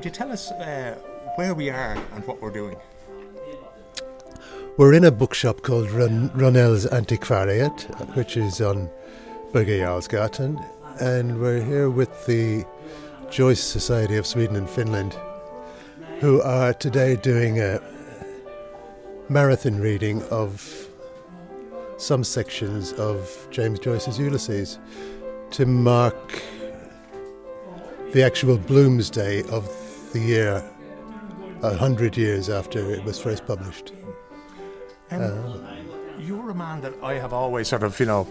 could you tell us uh, where we are and what we're doing? We're in a bookshop called Rönnells Antikvariat, which is on Birger and we're here with the Joyce Society of Sweden and Finland, who are today doing a marathon reading of some sections of James Joyce's Ulysses to mark the actual Bloomsday of the year, a hundred years after it was first published. Um, uh, you're a man that I have always sort of, you know,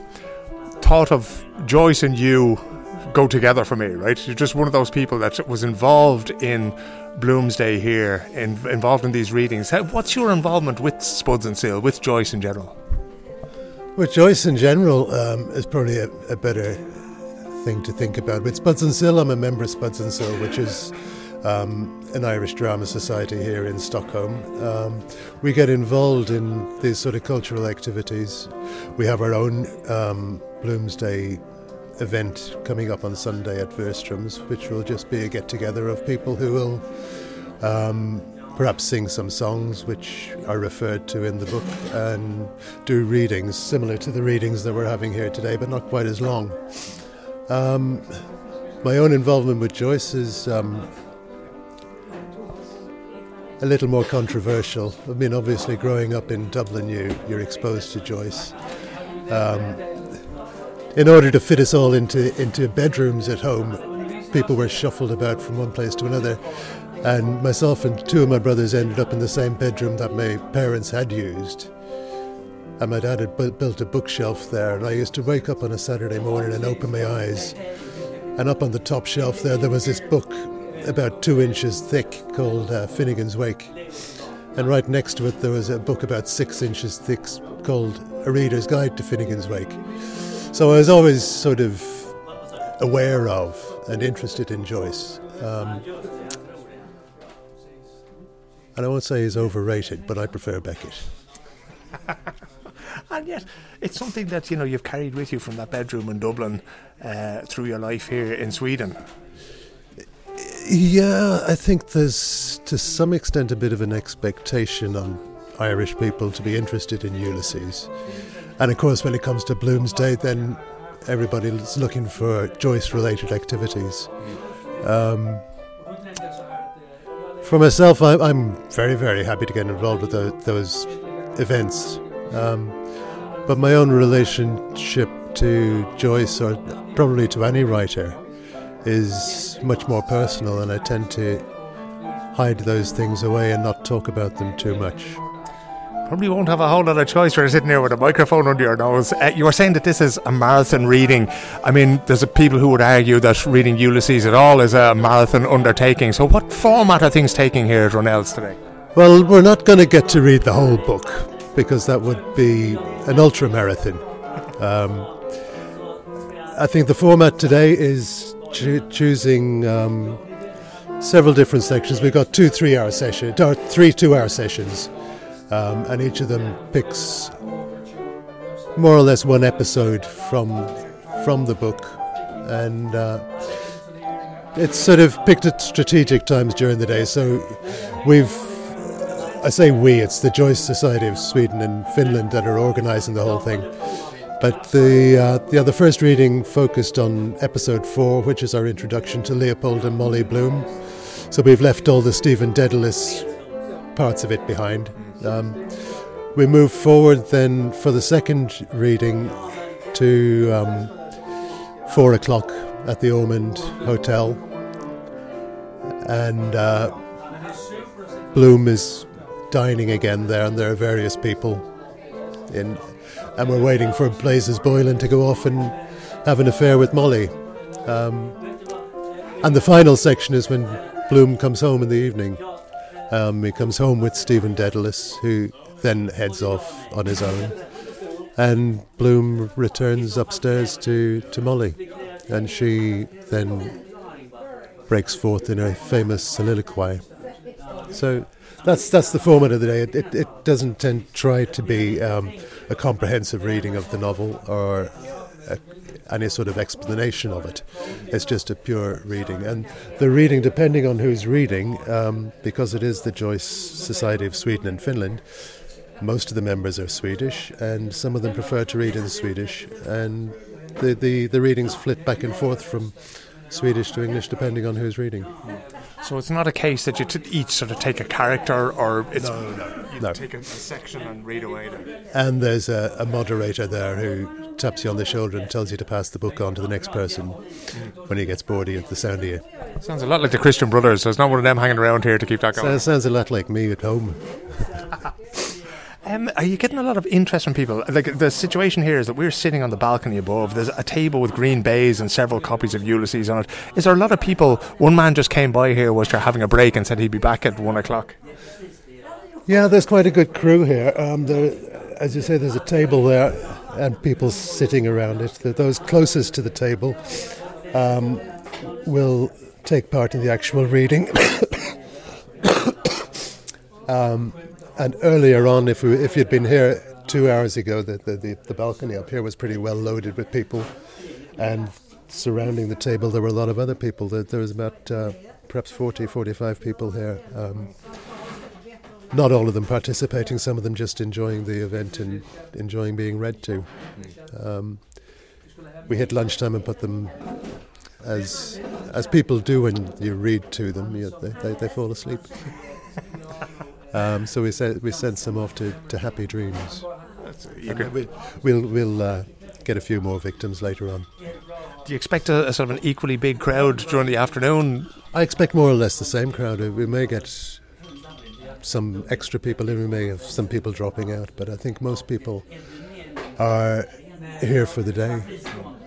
thought of Joyce and you go together for me, right? You're just one of those people that was involved in Bloomsday here, in, involved in these readings. How, what's your involvement with Spuds and Sill, with Joyce in general? With Joyce in general um, is probably a, a, better thing to think about. With Spuds and Sill, I'm a member of Spuds and Sill, which is um, an Irish drama society here in Stockholm. Um, we get involved in these sort of cultural activities. We have our own um, Bloomsday event coming up on Sunday at Wirström's, which will just be a get together of people who will um, perhaps sing some songs which are referred to in the book and do readings similar to the readings that we're having here today, but not quite as long. Um, my own involvement with Joyce is um, a little more controversial. I mean, obviously, growing up in Dublin, you, you're exposed to Joyce. Um, in order to fit us all into into bedrooms at home, people were shuffled about from one place to another, and myself and two of my brothers ended up in the same bedroom that my parents had used. And my dad had built a bookshelf there, and I used to wake up on a Saturday morning and open my eyes, and up on the top shelf there there was this book about two inches thick called uh, Finnegans Wake. And right next to it, there was a book about six inches thick called A Reader's Guide to Finnegans Wake. So I was always sort of aware of and interested in Joyce. Um, and I won't say he's overrated, but I prefer Beckett. and yet, it's something that you know you've carried with you from that bedroom in Dublin uh, through your life here in Sweden. Yeah, I think there's to some extent a bit of an expectation on Irish people to be interested in Ulysses. And of course, when it comes to Bloomsday, then everybody's looking for Joyce related activities. Um, for myself, I, am very, very happy to get involved with the, those events. Um, but my own relationship to Joyce, or probably to any writer, is much more personal, and I tend to hide those things away and not talk about them too much probably won't have a whole lot of choice when you're sitting here with a microphone under your nose. Uh, you were saying that this is a marathon reading. I mean, there's people who would argue that reading Ulysses at all is a marathon undertaking. So, what format are things taking here at Rönnells today? Well, we're not going to get to read the whole book because that would be an ultra marathon. Um, I think the format today is cho- choosing um, several different sections. We've got two three-hour sessions, or three two-hour sessions um, and each of them picks more or less one episode from from the book, and uh, it's sort of picked at strategic times during the day. So we've I say we, it's the Joyce Society of Sweden and Finland that are organising the whole thing. But the uh, yeah, the first reading focused on episode four, which is our introduction to Leopold and Molly Bloom. So we've left all the Stephen Dedalus parts of it behind. Um, we move forward then for the second reading to um, four o'clock at the Ormond Hotel, and uh, Bloom is dining again there, and there are various people in, and we're waiting for Blazes Boylan to go off and have an affair with Molly. Um, and the final section is when Bloom comes home in the evening. Um, he comes home with Stephen Dedalus, who then heads off on his own. And Bloom returns upstairs to, to Molly, and she then breaks forth in a famous soliloquy. So that's that's the format of the day. It, it, it doesn't tend try to be um, a comprehensive reading of the novel or a, any sort of explanation of it. It's just a pure reading. And the reading, depending on who's reading, um, because it is the Joyce Society of Sweden and Finland, most of the members are Swedish, and some of them prefer to read in Swedish. And the, the, the readings flit back and forth from Swedish to English depending on who's reading. So it's not a case that you t- each sort of take a character or it's no, no, you no. take a, a, section and read away. And there's a, a, moderator there who taps you on the shoulder and tells you to pass the book on to the next person when he gets bored of the sound of you. Sounds a lot like the Christian Brothers. So it's not one of them hanging around here to keep that going. So sounds a lot like me at home. Um, are you getting a lot of interest from people? Like the situation here is that we're sitting on the balcony above. There's a table with green baize and several copies of Ulysses on it. Is there a lot of people? One man just came by here, was having a break, and said he'd be back at one o'clock. Yeah, there's quite a good crew here. Um, there, as you say, there's a table there, and people sitting around it. Those closest to the table um, will take part in the actual reading. um, and earlier on, if we, if you'd been here two hours ago, the, the, the, balcony up here was pretty well loaded with people, and surrounding the table there were a lot of other people. There, there was about uh, perhaps 40, 45 people here. Um, not all of them participating, some of them just enjoying the event and enjoying being read to. Um, we hit lunchtime and put them as as people do when you read to them. You, they, they, they fall asleep. Um, so we we sent some off to, to happy dreams. We, we'll we'll uh, get a few more victims later on. Do you expect a, a, sort of an equally big crowd during the afternoon? I expect more or less the same crowd. We may get some extra people in. We may have some people dropping out, but I think most people are here for the day,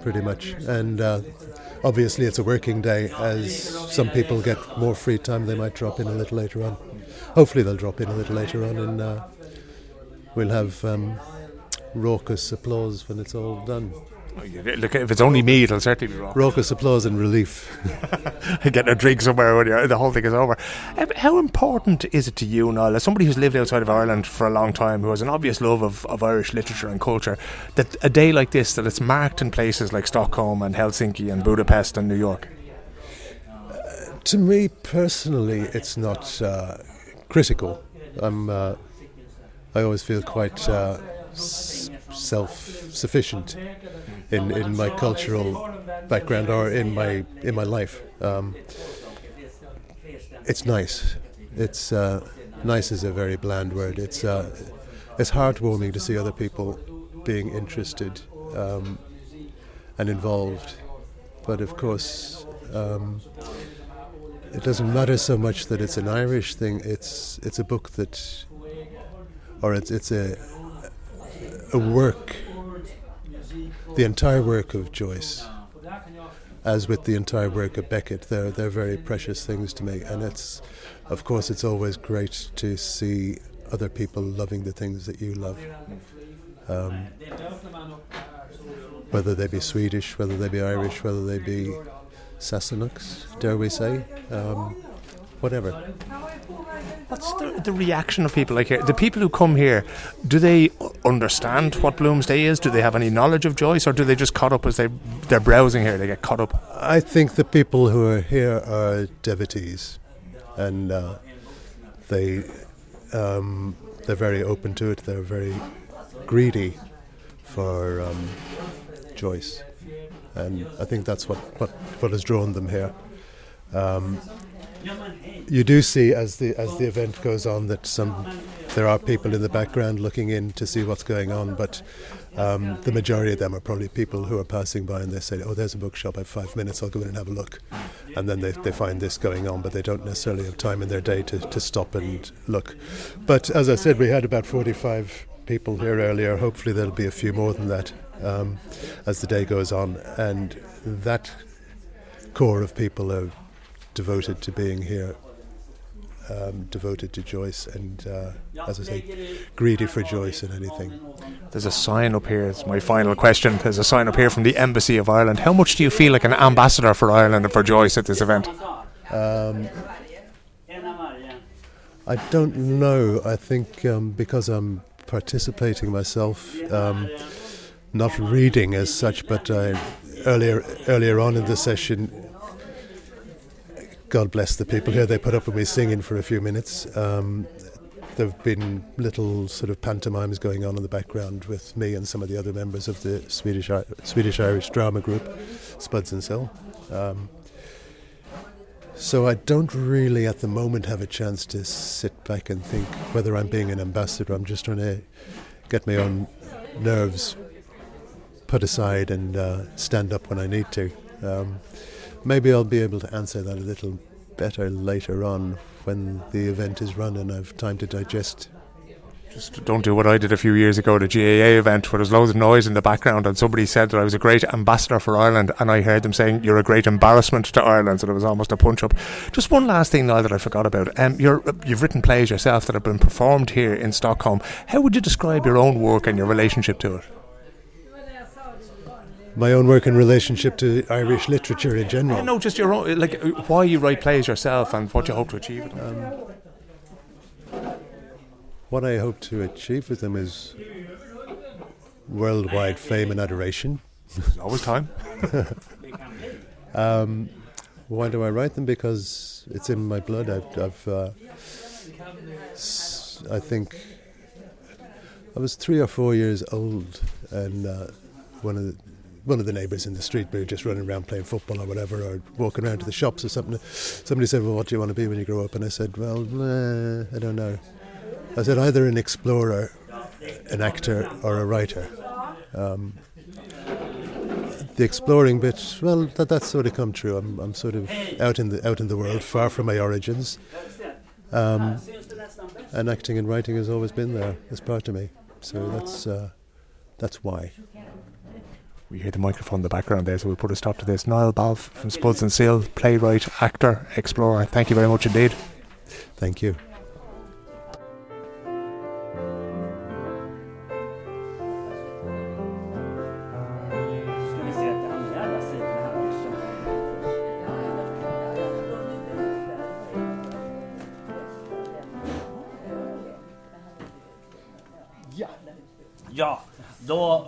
pretty much. And uh, obviously, it's a working day. As some people get more free time, they might drop in a little later on hopefully they'll drop in a little later on and uh, we'll have um, raucous applause when it's all done. Look, if it's only me, it'll certainly be raucous. Raucous applause and relief. Getting a drink somewhere when the whole thing is over. How important is it to you, Niall, as somebody who's lived outside of Ireland for a long time, who has an obvious love of, of Irish literature and culture, that a day like this, that it's marked in places like Stockholm and Helsinki and Budapest and New York? Uh, to me personally, it's not. Uh, critical. I'm. Uh, I always feel quite uh, s- self-sufficient in, in my cultural background or in my in my life. Um, it's nice. It's uh, nice is a very bland word. It's uh, it's heartwarming to see other people being interested um, and involved. But of course. Um, it doesn't matter so much that it's an Irish thing. It's it's a book that, or it's it's a a work. The entire work of Joyce, as with the entire work of Beckett, they're they're very precious things to me, and it's, of course, it's always great to see other people loving the things that you love. Um, whether they be Swedish, whether they be Irish, whether they be Sassenachs, dare we say, um, whatever. What's the, the, reaction of people like here? The people who come here, do they understand what Bloomsday is? Do they have any knowledge of Joyce, or do they just caught up as they they're browsing here? They get caught up. I think the people who are here are devotees, and uh, they um, they're very open to it. They're very greedy for um, Joyce and I think that's what, what, what has drawn them here. Um, you do see as the as the event goes on that some there are people in the background looking in to see what's going on, but um, the majority of them are probably people who are passing by and they say, "Oh, there's a bookshop. I have five minutes. I'll go in and have a look," and then they, they find this going on, but they don't necessarily have time in their day to, to stop and look. But as I said, we had about forty five people here earlier. Hopefully, there'll be a few more than that um, as the day goes on, and that core of people are devoted to being here, um, devoted to Joyce, and uh, as I say, greedy for Joyce and anything. There's a sign up here. It's my final question. There's a sign up here from the Embassy of Ireland. How much do you feel like an ambassador for Ireland and for Joyce at this event? Um, I don't know. I think um, because I'm participating myself. Um, not reading as such, but uh, earlier earlier on in the session, God bless the people here. They put up with me singing for a few minutes. Um, there have been little sort of pantomimes going on in the background with me and some of the other members of the Swedish Swedish Irish drama group, Spuds and Sill. Um, so I don't really at the moment have a chance to sit back and think whether I'm being an ambassador. I'm just trying to get my own nerves put aside and uh, stand up when I need to. Um, maybe I'll be able to answer that a little better later on when the event is run and I've time to digest just don't do what I did a few years ago at a GAA event where there's loads of noise in the background and somebody said that I was a great ambassador for Ireland and I heard them saying you're a great embarrassment to Ireland so it was almost a punch up. Just one last thing now that I forgot about. Um, you have written plays yourself that have been performed here in Stockholm. How would you describe your own work and your relationship to it? My own work in relationship to Irish literature in general. Yeah, no, just your own, like why you write plays yourself and what you hope to achieve with them. Um, what I hope to achieve with them is worldwide fame and adoration. Always time. um, why do I write them? Because it's in my blood. I've, I've uh, I think I was three or four years old, and uh, one of the one of the neighbours in the street, we were just running around playing football or whatever, or walking around to the shops or something. Somebody said, "Well, what do you want to be when you grow up?" And I said, "Well, uh, I don't know." I said, "Either an explorer, an actor, or a writer." Um, the exploring bit, well, that, that's sort of come true. I'm, I'm sort of out in the out in the world, far from my origins. Um, and acting and writing has always been there as part of me. So that's uh, that's why we hear the microphone in the background there, so we'll put a stop to this. Niall Balfe from Spuds and Sill, playwright, actor, explorer. Thank you very much indeed. Thank you.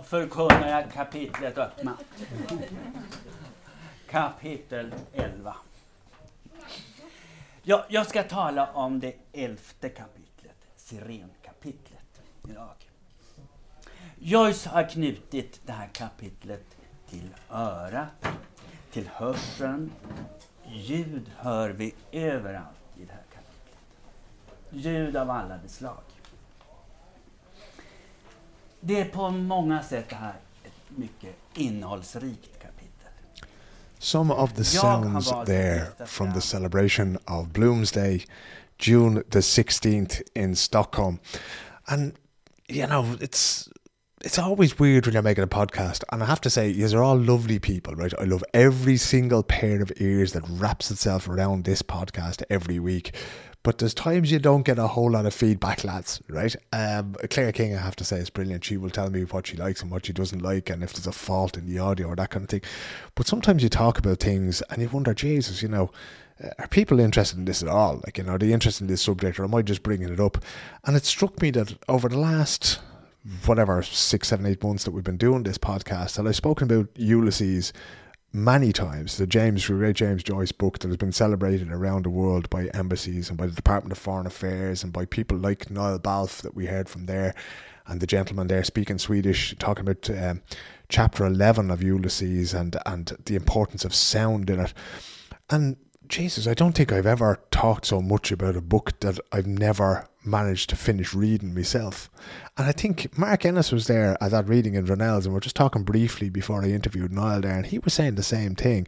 Förkunnar jag kapitlet öppna. Kapitel 11. Jag, jag ska tala om det elfte kapitlet, Sirenkapitlet, idag. Joyce har knutit det här kapitlet till örat, till hörseln. Ljud hör vi överallt i det här kapitlet. Ljud av alla de slag. Det är på många sätt det här ett mycket innehållsrikt kapitel. Some of the sounds there from the celebration of Bloomsday, June the 16th in Stockholm. And, you know, it's it's always weird when you're making a podcast, and I have to say, you are all lovely people, right? I love every single pair of ears that wraps itself around this podcast every week. But there's times you don't get a whole lot of feedback, lads, right? Um, Claire King, I have to say, is brilliant. She will tell me what she likes and what she doesn't like, and if there's a fault in the audio or that kind of thing. But sometimes you talk about things and you wonder, Jesus, you know, uh, are people interested in this at all? Like, you know, are they interested in this subject, or am I just bringing it up? And it struck me that over the last whatever six, seven, eight months that we've been doing this podcast, that I've spoken about Ulysses many times. The James, great James Joyce book that has been celebrated around the world by embassies and by the Department of Foreign Affairs and by people like Niall Balfe that we heard from there, and the gentleman there speaking Swedish, talking about um, chapter eleven of Ulysses and and the importance of sound in it. And Jesus, I don't think I've ever talked so much about a book that I've never managed to finish reading myself. And I think Mark Ennis was there at that reading in Rönnells, and we are just talking briefly before I interviewed Niall there, and he was saying the same thing.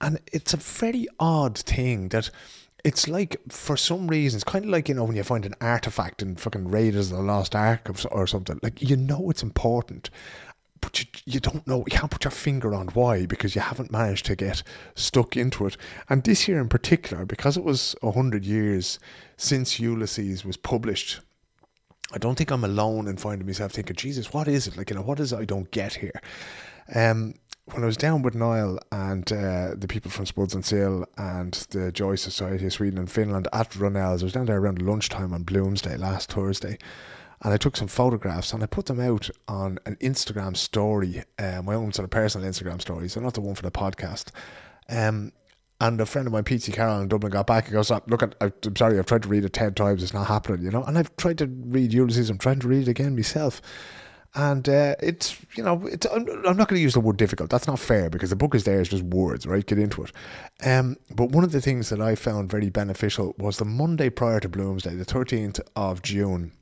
And it's a very odd thing that it's like for some reason it's kind of like you know when you find an artifact in fucking Raiders of the Lost Ark or something like you know it's important but you, you don't know, you can't put your finger on why because you haven't managed to get stuck into it. And this year in particular, because it was 100 years since Ulysses was published, I don't think I'm alone in finding myself thinking, Jesus, what is it? Like, you know, what is it I don't get here? Um, when I was down with Niall and uh, the people from Spuds and Sill and the Joyce Society of Sweden and Finland at Rönnells, I was down there around lunchtime on Bloomsday last Thursday and I took some photographs and I put them out on an Instagram story, uh, my own sort of personal Instagram story, so not the one for the podcast. Um, and a friend of mine, Pete Carroll in Dublin, got back and goes, Look, at, I'm sorry, I've tried to read it 10 times, it's not happening, you know. And I've tried to read Ulysses, I'm trying to read it again myself. And uh, it's, you know, it's, I'm, I'm not going to use the word difficult. That's not fair because the book is there, it's just words, right? Get into it. Um, but one of the things that I found very beneficial was the Monday prior to Bloomsday, the 13th of June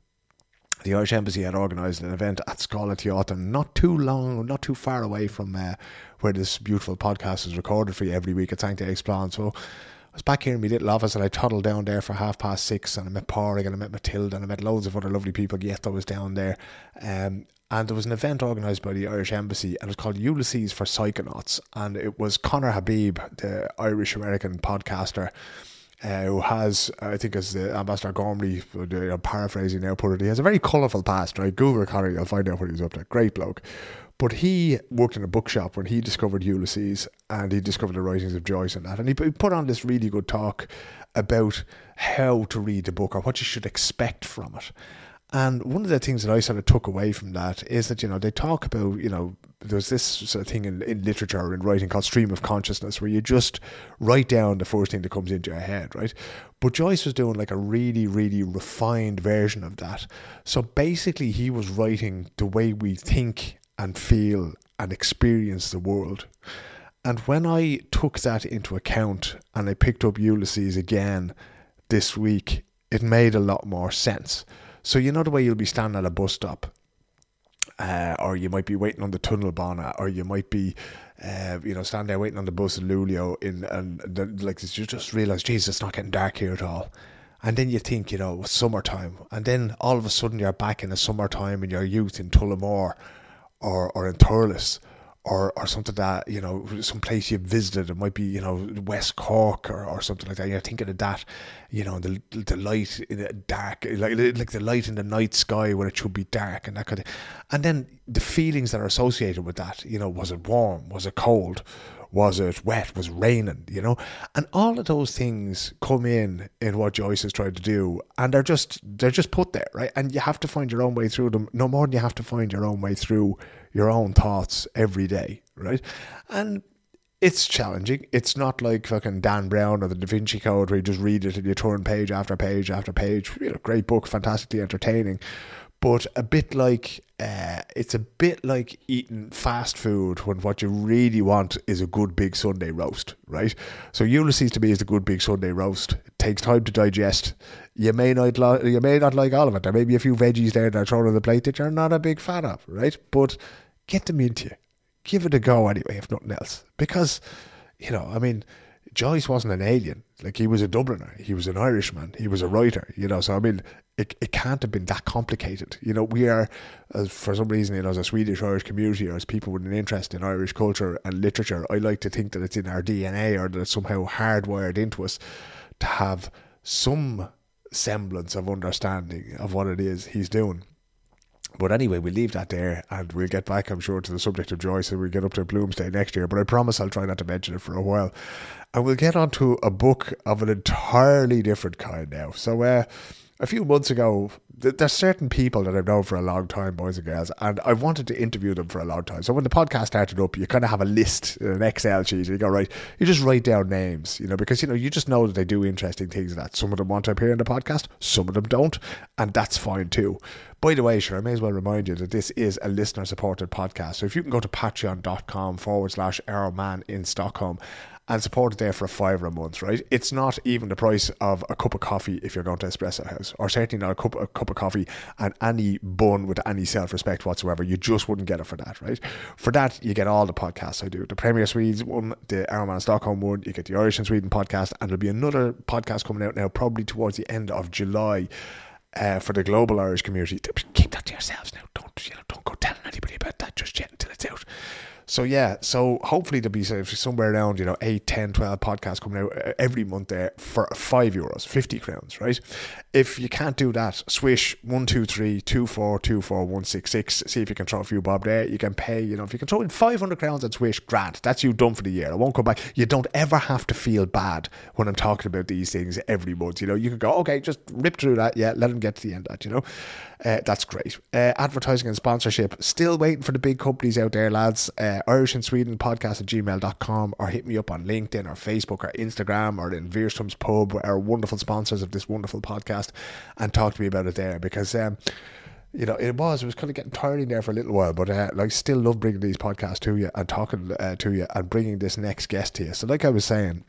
the Irish Embassy had organised an event at Scoil Teáthain, not too long, not too far away from uh, where this beautiful podcast is recorded for you every week at Sankt Eriksplan. So I was back here in my little office and I toddled down there for half past six and I met Pádraig and I met Matilda and I met loads of other lovely people. Yet I was down there. Um, and there was an event organised by the Irish Embassy and it was called Ulysses for Psychonauts. And it was Conner Habib, the Irish American podcaster uh, who has, I think, as the Ambassador Gormley, I'm paraphrasing now, put it, he has a very colourful past, right? Google Conner, you'll find out what he was up to. Great bloke. But he worked in a bookshop when he discovered Ulysses and he discovered the writings of Joyce and that. And he put on this really good talk about how to read the book or what you should expect from it. And one of the things that I sort of took away from that is that, you know, they talk about, you know, there's this sort of uh, thing in, in literature or in writing called stream of consciousness where you just write down the first thing that comes into your head, right? But Joyce was doing like a really, really refined version of that. So basically, he was writing the way we think and feel and experience the world. And when I took that into account and I picked up Ulysses again this week, it made a lot more sense. So you know the way you'll be standing at a bus stop, uh, or you might be waiting on the tunnelbana, or you might be, uh, you know, standing there waiting on the bus in Luleå, in and like you just realize, Jesus, it's not getting dark here at all. And then you think, you know, it's summertime, and then all of a sudden you're back in the summertime in your youth in Tullamore, or or in Thurles, or or something that you know some place you've visited. It might be you know West Cork or, or something like that. You're thinking of that, you know, the the light in the dark, like like the light in the night sky when it should be dark and that kind of. And then the feelings that are associated with that. You know, was it warm? Was it cold? Was it wet? Was it raining? You know, and all of those things come in in what Joyce is trying to do, and they're just they're just put there, right? And you have to find your own way through them. No more than you have to find your own way through your own thoughts every day, right? And it's challenging. It's not like fucking Dan Brown or the Da Vinci Code where you just read it and you turn page after page after page. You know, great book, fantastically entertaining, but a bit like uh, it's a bit like eating fast food when what you really want is a good big Sunday roast, right? So Ulysses to me is a good big Sunday roast. It takes time to digest. You may not li- you may not like all of it. There may be a few veggies there that are thrown on the plate that you're not a big fan of, right? But get them into you. Give it a go anyway, if nothing else. Because, you know, I mean, Joyce wasn't an alien. Like he was a Dubliner. He was an Irishman. He was a writer. You know, so I mean, it, it can't have been that complicated. You know, we are, uh, for some reason, you know, as a Swedish Irish community or as people with an interest in Irish culture and literature, I like to think that it's in our DNA or that it's somehow hardwired into us to have some semblance of understanding of what it is he's doing. But anyway, we leave that there and we'll get back, I'm sure, to the subject of Joyce and we'll get up to Bloomsday next year. But I promise I'll try not to mention it for a while. And we'll get on to a book of an entirely different kind now. So, uh, a few months ago, there's certain people that I've known for a long time, boys and girls, and I wanted to interview them for a long time. So when the podcast started up, you kind of have a list, an Excel sheet, and you go, right, you just write down names, you know, because, you know, you just know that they do interesting things that some of them want to appear in the podcast, some of them don't, and that's fine too. By the way, sure, I may as well remind you that this is a listener supported podcast. So if you can go to patreon.com forward slash Arrowman in Stockholm and support it there for a fiver a month, right? It's not even the price of a cup of coffee if you're going to Espresso House, or certainly not a cup, a cup of coffee and any bun with any self respect whatsoever. You just wouldn't get it for that, right? For that, you get all the podcasts I do the Premier Swedes one, the Arrowman Stockholm one, you get the Irish and Sweden podcast, and there'll be another podcast coming out now, probably towards the end of July. Uh, for the global Irish community, keep that to yourselves now. Don't you know? Don't go telling anybody about that just yet until it's out. So yeah, so hopefully there'll be somewhere around, you know, 8, 10, 12 podcasts coming out uh, every month there for 5 euros, 50 crowns, right? If you can't do that, swish 123 24 24 166. See if you can throw a few bob there. You can pay, you know, if you can throw in 500 crowns and swish, grant. That's you done for the year. I won't come back. You don't ever have to feel bad when I'm talking about these things every month. You know, you can go, okay, just rip through that. Yeah, let them get to the end of that, you know. Uh, that's great. Uh, advertising and sponsorship. Still waiting for the big companies out there, lads. Uh, Irish and Sweden podcast at gmail.com or hit me up on LinkedIn or Facebook or Instagram or in Wirström's Pub, our wonderful sponsors of this wonderful podcast, and talk to me about it there because. Um, you know, it was. It was kind of getting tiring there for a little while, but uh, like, still love bringing these podcasts to you and talking uh, to you and bringing this next guest to you. So, like I was saying,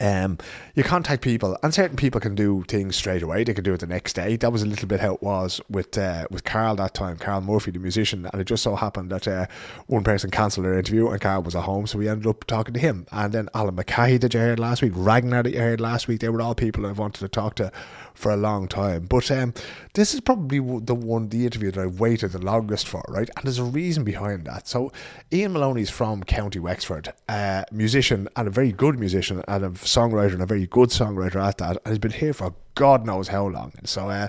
um, you contact people, and certain people can do things straight away. They can do it the next day. That was a little bit how it was with uh, with Carl that time, Carl Murphy, the musician, and it just so happened that uh, one person cancelled their interview and Carl was at home, so we ended up talking to him. And then Alan Mackay that you heard last week, Ragnar that you heard last week, they were all people I've wanted to talk to for a long time. But um, this is probably the one, the interview that I've waited the longest for, right? And there's a reason behind that. So Ian Moloney's from County Wexford, a musician and a very good musician and a songwriter and a very good songwriter at that, and he's been here for God knows how long. And so uh,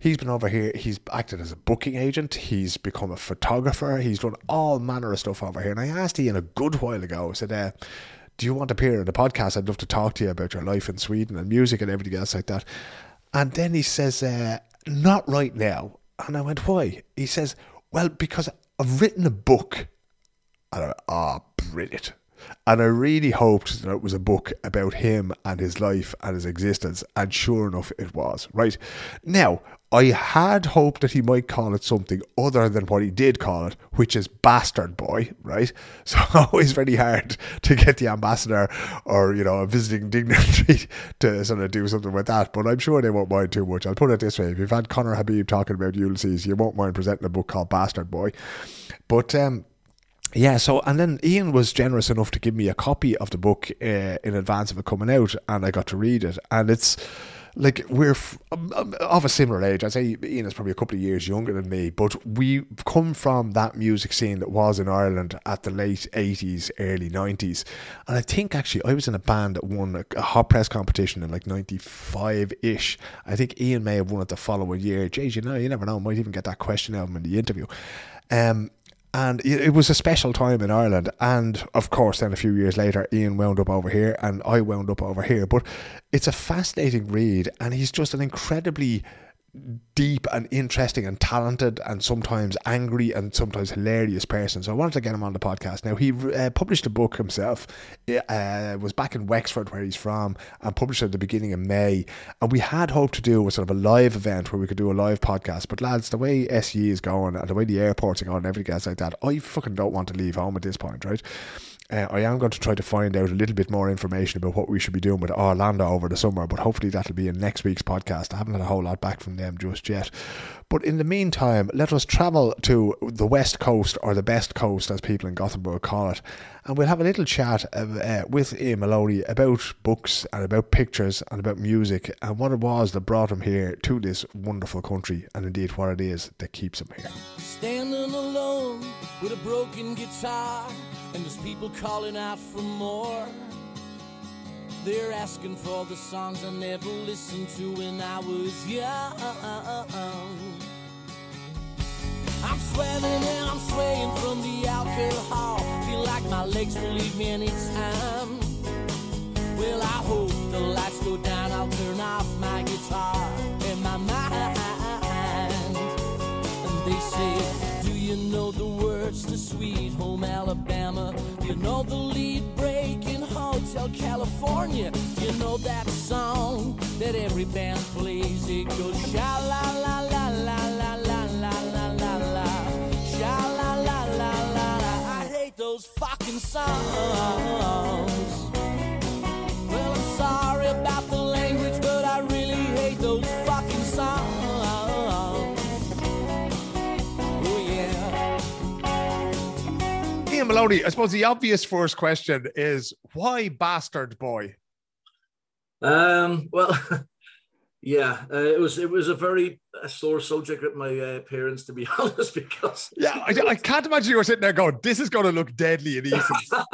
he's been over here. He's acted as a booking agent. He's become a photographer. He's done all manner of stuff over here. And I asked Ian a good while ago. I said, uh, "Do you want to appear in the podcast? I'd love to talk to you about your life in Sweden and music and everything else like that." And then he says, uh, "Not right now." And I went, "Why?" He says, "Well, because I've written a book." And I went, "Ah, oh, brilliant." And I really hoped that it was a book about him and his life and his existence. And sure enough, it was. Right. Now, I had hoped that he might call it something other than what he did call it, which is Bastard Boy, right? So always very hard to get the ambassador or, you know, a visiting dignitary to sort of do something with that. But I'm sure they won't mind too much. I'll put it this way. If you've had Conner Habib talking about Ulysses, you won't mind presenting a book called Bastard Boy. But, um, yeah, so and then Ian was generous enough to give me a copy of the book uh, in advance of it coming out, and I got to read it. And it's like we're f- um, um, of a similar age. I'd say Ian is probably a couple of years younger than me, but we come from that music scene that was in Ireland at the late eighties, early nineties. And I think actually I was in a band that won a, hot press competition in like ninety five ish. I think Ian may have won it the following year. Jeez, you know, you never know. Might even get that question out of him in the interview. Um, and it was a special time in Ireland. And of course, then a few years later, Ian wound up over here, and I wound up over here. But it's a fascinating read, and he's just an incredibly deep and interesting and talented and sometimes angry and sometimes hilarious person. So I wanted to get him on the podcast. Now he uh, published a book himself. It uh, was back in Wexford where he's from and published at the beginning of May. And we had hoped to do a sort of a live event where we could do a live podcast. But lads, the way SE is going and the way the airports are going and everything else like that, I fucking don't want to leave home at this point, right? Uh, I am going to try to find out a little bit more information about what we should be doing with Orlando over the summer, but hopefully that'll be in next week's podcast. I haven't had a whole lot back from them just yet. But in the meantime, let us travel to the West Coast, or the Best Coast, as people in Gothenburg call it, and we'll have a little chat uh, with Ian Moloney about books and about pictures and about music and what it was that brought him here to this wonderful country, and indeed what it is that keeps him here. Standing alone with a broken guitar, and there's people calling out for more. They're asking for the songs I never listened to when I was young. I'm sweating and I'm swaying from the alcohol. Feel like my legs will leave me anytime. Well, I hope the lights go down. I'll turn off my guitar and my mind. And they say, Do you know the words to Sweet Home Alabama? Do you know the lead break in Hotel California? You know that song that every band plays? It goes sha la la la la la la la la la la sha la la la la la. I hate those fucking songs. Moloney, I suppose the obvious first question is why Bastard Boy? Um, well, yeah, uh, it was it was a very uh, sore subject with my uh, parents, to be honest, because Yeah, I, I can't imagine you were sitting there going, "This is going to look deadly and easy."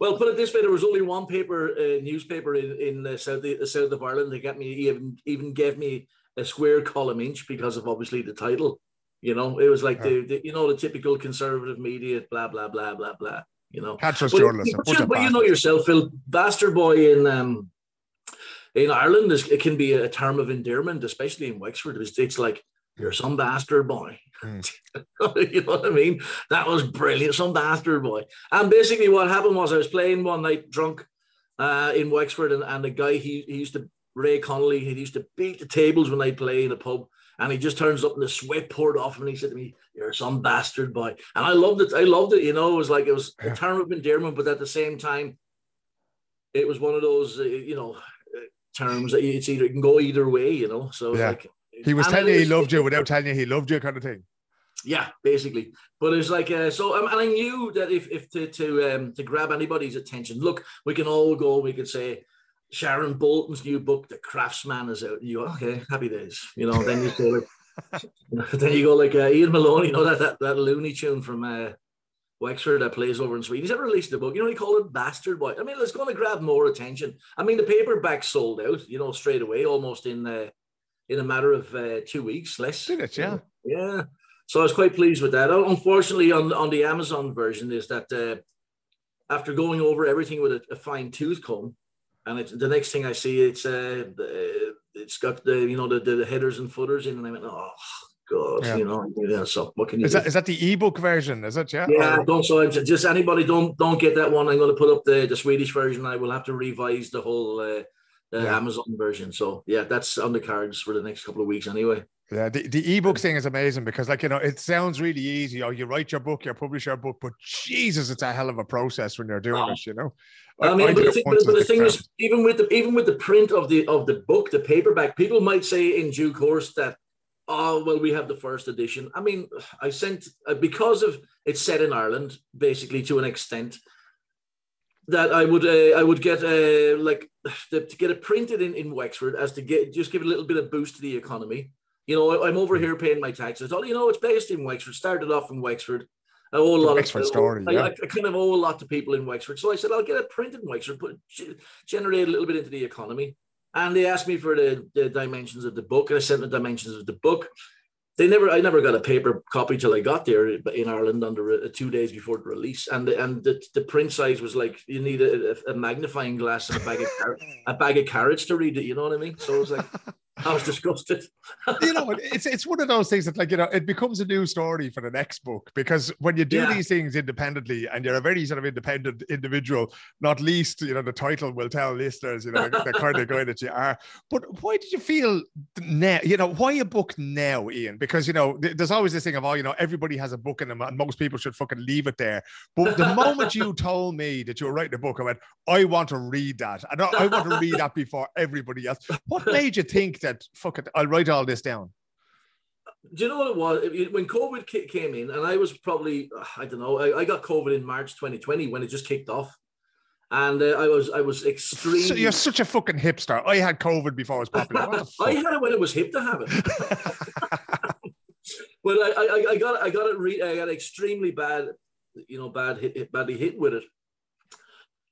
well, put it this way: there was only one paper, uh, newspaper in in the south the south of Ireland that got me even even gave me a square column inch because of obviously the title. You know, it was like the, the you know the typical conservative media, blah blah blah blah blah. You know, Can't trust but, journalism. but you- but you know yourself, Phil. Bastard boy in um in Ireland, is, it can be a term of endearment, especially in Wexford. It's, it's like You're some bastard boy. Mm. you know what I mean? That was brilliant. Some bastard boy. And basically, what happened was I was playing one night drunk uh, in Wexford, and, and the guy he, he used to Ray Connolly, he used to beat the tables when I play in a pub. And he just turns up and the sweat poured off him. And he said to me, You're some bastard boy. And I loved it. I loved it. You know, it was like it was a term of endearment, but at the same time, it was one of those, uh, you know, uh, terms that it's either, it can go either way, you know. So yeah. like, he was telling you he loved you without telling you he loved you, kind of thing. Yeah, basically. But it's like uh, so, um, and I knew that if if to to um, to grab anybody's attention, look, we can all go. We could say Sharon Bolton's new book, The Craftsman, is out. You go, okay, happy days. You know, then you go like, then you go like uh, Ian Moloney. You know that that that Looney Tune from uh, Wexford that plays over in Sweden. He's ever released a book. You know, he called it Bastard Boy. I mean, it's going to grab more attention. I mean, the paperback sold out. You know, straight away, almost in uh, in a matter of uh, two weeks, less. Did it? Yeah. Yeah. So I was quite pleased with that. Unfortunately, on on the Amazon version, is that uh, after going over everything with a, a fine tooth comb, and it's the next thing I see, it's uh, it's got the you know the, the headers and footers in, and I went, oh god, yeah. you know, yeah. So what can you? Is do? that is that the ebook version? Is it? Yeah. Yeah. Or... Don't so just anybody don't don't get that one. I'm going to put up the the Swedish version. I will have to revise the whole. Uh, the yeah. Amazon version. So yeah, that's on the cards for the next couple of weeks anyway. Yeah, the, the ebook thing is amazing because, like, you know, it sounds really easy. Oh, you write your book, you publish your book, but Jesus, it's a hell of a process when you're doing oh. it, you know. I, I mean, I but, the thing, but, but the thing is, even with the even with the print of the of the book, the paperback, people might say in due course that, oh, well, we have the first edition. I mean, I sent uh, because of it's set in Ireland, basically to an extent that I would uh, I would get uh, like to, to get it printed in, in Wexford as to get just give a little bit of boost to the economy. You know, I'm over here paying my taxes. Oh, you know, it's based in Wexford. Started off in Wexford. A whole lot Wexford of story. I, yeah. I, I, kind of owe a lot to people in Wexford, so I said I'll get it printed in Wexford, put generate a little bit into the economy. And they asked me for the, the dimensions of the book, and I sent the dimensions of the book they never I never got a paper copy till I got there in Ireland under a, two days before the release and the, and the, the print size was like you need a, a magnifying glass and a bag of a bag of carrots to read it you know what I mean so it was like I was disgusted. you know, it's it's one of those things that like you know it becomes a new story for the next book because when you do yeah. these things independently and you're a very sort of independent individual, not least you know the title will tell listeners you know the kind of guy that you are. But why did you feel now? You know, why a book now, Ian? Because you know there's always this thing of oh you know everybody has a book in them and most people should fucking leave it there. But the moment you told me that you were writing a book, I went I want to read that. I, I want to read that before everybody else. What made you think? Said, "Fuck it, I'll write all this down." Do you know what it was when COVID came in, and I was probably I don't know I, I got COVID in March 2020 when it just kicked off, and uh, I was I was extremely. So you're such a fucking hipster. I had COVID before it was popular. I had it when it was hip to have it. but I, I, I got I got it re- I got extremely bad, you know, bad hit, badly hit with it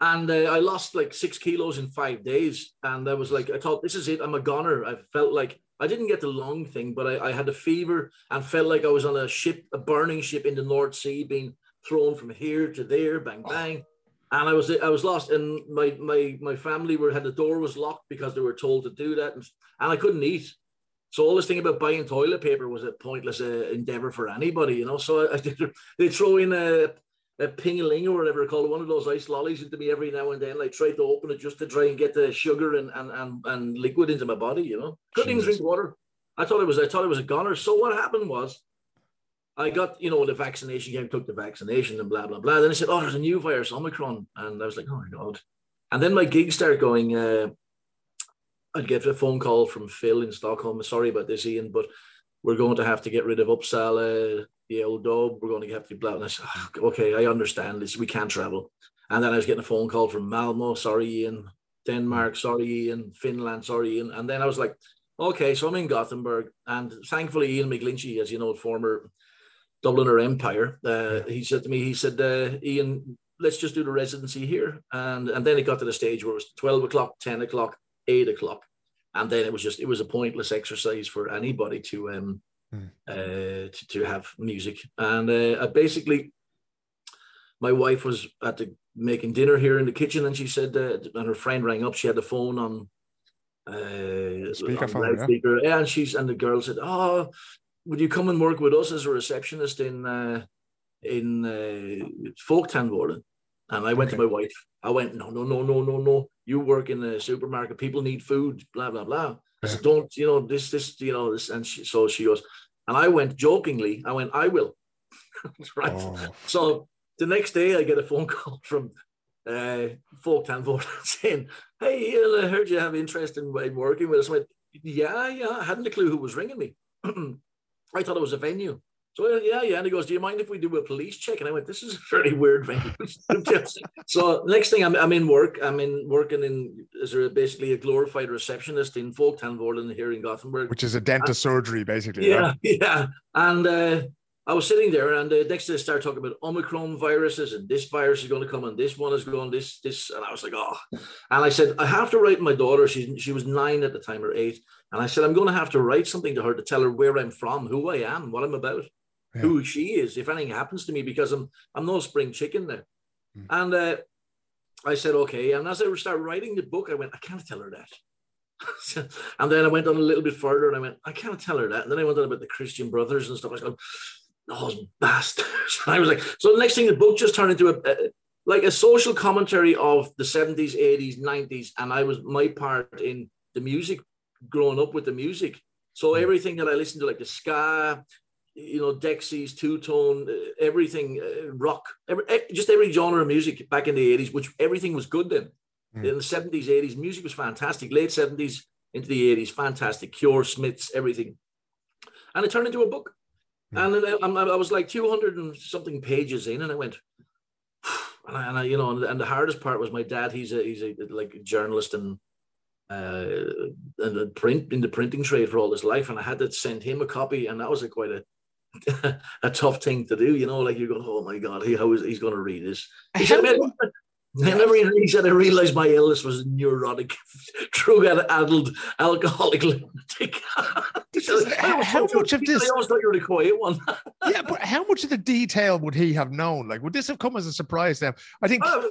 and uh, I lost like six kilos in five days. And I was like, I thought, this is it. I'm a goner. I felt like I didn't get the lung thing, but I, I had a fever and felt like I was on a ship, a burning ship in the North Sea, being thrown from here to there, bang bang. And I was I was lost, and my my my family were had the door was locked because they were told to do that, and, and I couldn't eat. So all this thing about buying toilet paper was a pointless uh, endeavor for anybody, you know. So I, I did, they throw in a a pingaling or whatever called one of those ice lollies into me every now and then. I tried to open it just to try and get the sugar and and and, and liquid into my body. You know, couldn't even drink water. I thought it was I thought it was a goner. So what happened was, I got you know the vaccination game, took the vaccination and blah blah blah. Then I said, oh, there's a new virus, Omicron, and I was like, oh my god. And then my gigs started going. Uh, I'd get a phone call from Phil in Stockholm. Sorry about this, Ian, but we're going to have to get rid of Uppsala, the old dog. We're going to have to be blah. And I said, oh, okay, I understand this. We can't travel. And then I was getting a phone call from Malmo. Sorry, Ian. Denmark. Sorry, Ian. Finland. Sorry, Ian. And then I was like, okay, so I'm in Gothenburg. And thankfully, Ian McGlinchey, as you know, former Dubliner Empire, uh, he said to me, he said, uh, Ian, let's just do the residency here. And, and then it got to the stage where it was 12 o'clock, 10 o'clock, 8 o'clock. And then it was just, it was a pointless exercise for anybody to, um, mm. uh, to, to, have music. And uh, basically, my wife was at the making dinner here in the kitchen, and she said, uh, and her friend rang up. She had the phone on uh, speaker, phone, yeah. yeah. and she's and the girl said, "Oh, would you come and work with us as a receptionist in uh, in uh, Folktandvården? And I went okay. to my wife. I went, no, no, no, no, no, no. You work in the supermarket. People need food. Blah blah blah. I said, don't, you know, this, this, you know, this. And she, so she goes, and I went jokingly. I went, I will. right. Oh. So the next day, I get a phone call from uh, Folktandvården saying, "Hey, I heard you have interest in, in working with us." I went, "Yeah, yeah." I hadn't a clue who was ringing me. I thought it was a venue. So yeah, yeah. And he goes, "Do you mind if we do a police check?" And I went, "This is a very weird venue." so next thing, I'm, I'm in work. I'm in working in a, basically a glorified receptionist in Folktandvården here in Gothenburg, which is a dentist surgery, basically. Yeah, right? yeah. And uh, I was sitting there, and uh, next they start talking about Omicron viruses, and this virus is going to come, and this one is going, this, this, and I was like, oh. And I said, I have to write my daughter. She she was nine at the time, or eight, and I said, I'm going to have to write something to her to tell her where I'm from, who I am, what I'm about, yeah. who she is, if anything happens to me, because I'm I'm no spring chicken there. Mm. And uh, I said, okay. And as I started writing the book, I went, I can't tell her that. and then I went on a little bit further and I went, I can't tell her that. And then I went on about the Christian brothers and stuff. I was going, those bastards. I was like, so the next thing, the book just turned into a, a like a social commentary of the 70s, 80s, 90s. And I was my part in the music, growing up with the music. So hmm. everything that I listened to, like the ska, you know, Dexys, two tone, uh, everything, uh, rock, every, just every genre of music back in the 80s, which everything was good then. Mm. In the 70s, 80s, music was fantastic. Late 70s into the 80s, fantastic. Cure, Smiths, everything. And it turned into a book. And then I, I, was like 200 and something pages in, and I went, and I, and I you know, and, and, the hardest part was my dad. He's a he's a like a journalist and uh and print in the printing trade for all his life, and I had to send him a copy, and that was a quite a a tough thing to do. You know, like you go, oh my god, he how is he's going to read this? He said, I never even said I realized my illness was neurotic, drug-addled, alcoholic lunatic. how, how much of this? I always thought you were the quiet one. yeah, but how much of the detail would he have known? Like, would this have come as a surprise to him? I think. Uh,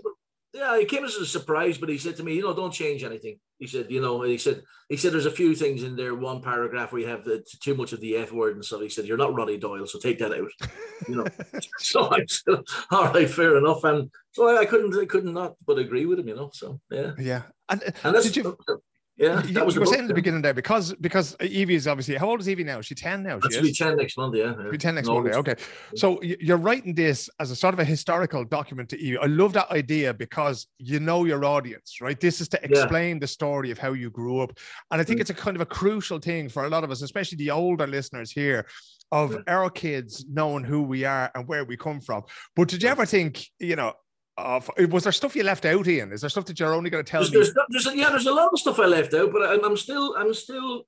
yeah, it came as a surprise, but he said to me, you know, don't change anything. He said, you know, he said, he said, there's a few things in there. One paragraph where you have the, too much of the F word and stuff. He said, you're not Roddy Doyle, so take that out. You know, so I said, all right, fair enough. And so I, I, couldn't, I couldn't not but agree with him. You know, so yeah, yeah. And, uh, and that's, did you? Yeah, you, was you were saying in the beginning there because because Evie is obviously how old is Evie now? Is she ten now? She She'll be ten next month. Yeah, yeah. be ten next Monday. Okay, so you're writing this as a sort of a historical document to Evie. I love that idea because you know your audience, right? This is to explain yeah. the story of how you grew up, and I think mm. it's a kind of a crucial thing for a lot of us, especially the older listeners here, of our kids knowing who we are and where we come from. But did you ever think, you know, of was there stuff you left out ian? Is there stuff that you're only going to tell there's, me? there's, there's, yeah there's a lot of stuff i left out but i'm, I'm still i'm still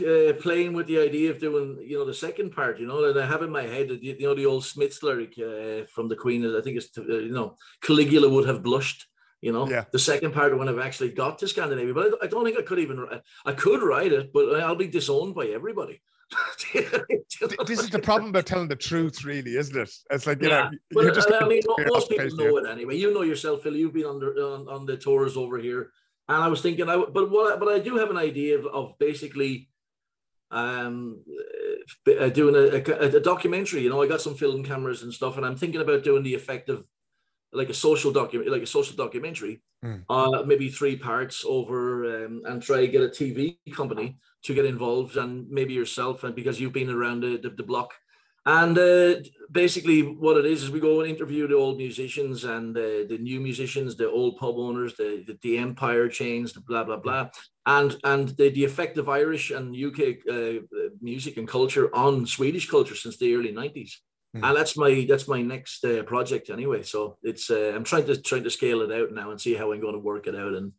uh, playing with the idea of doing you know the second part you know and i have in my head you know the old smiths lyric uh, from the queen i think it's uh, you know caligula would have blushed you know yeah. the second part when i've actually got to scandinavia but I, I don't think i could even i could write it but i'll be disowned by everybody this is the problem about telling the truth, really, isn't it? It's like you yeah. know, well, just I mean, most people know it anyway. You know yourself, Phil. You've been on the on, on the tours over here, and I was thinking, I but what, but I do have an idea of, of basically um uh, doing a, a, a, documentary you know i got some film cameras and stuff and i'm thinking about doing the effect of like a social document like a social documentary mm. uh maybe three parts over um, and try to get a tv company to get involved and maybe yourself and because you've been around the, the, the block. And uh, basically what it is is we go and interview the old musicians and uh, the new musicians the old pub owners the, the, the empire chains the blah blah blah. And and the, the effect of irish and uk uh, music and culture on swedish culture since the early 90s mm. and that's my that's my next uh, project anyway. So it's uh, i'm trying to trying to scale it out now and see how i'm going to work it out and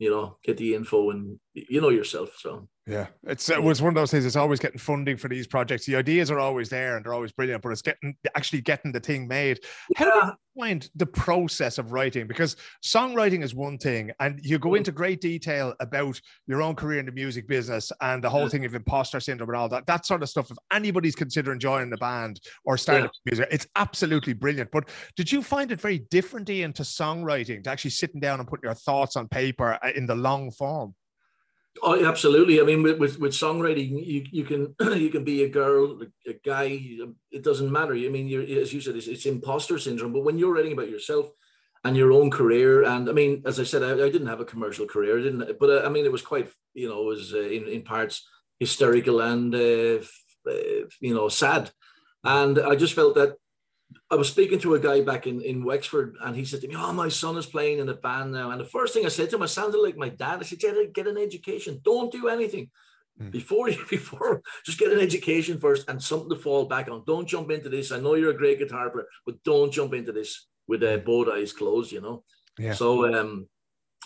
you know get the info and you know yourself so yeah, it's it was one of those things. It's always getting funding for these projects. The ideas are always there and they're always brilliant, but it's getting actually getting the thing made. How do you find the process of writing? Because songwriting is one thing, and you go mm. into great detail about your own career in the music business and the whole yeah. thing of imposter syndrome and all that. That sort of stuff. If anybody's considering joining the band or starting yeah. music, it's absolutely brilliant. But did you find it very differently into songwriting to actually sitting down and putting your thoughts on paper uh, in the long form? Oh, absolutely. I mean, with, with, with songwriting, you, you can you can be a girl, a guy. It doesn't matter. I mean, you're, as you said, it's, it's imposter syndrome. But when you're writing about yourself and your own career, and I mean, as I said, I, I didn't have a commercial career. I didn't, but uh, I mean, it was quite, you know, it was uh, in in parts hysterical and uh, uh, you know sad. And I just felt that I was speaking to a guy back in, in Wexford, and he said to me, Oh, my son is playing in a band now. And the first thing I said to him, I sounded like my dad. I said, Get, get an education. Don't do anything. Mm. Before you, before, just get an education first and something to fall back on. Don't jump into this. I know you're a great guitar player, but don't jump into this with uh, both eyes closed, you know? Yeah. So, um,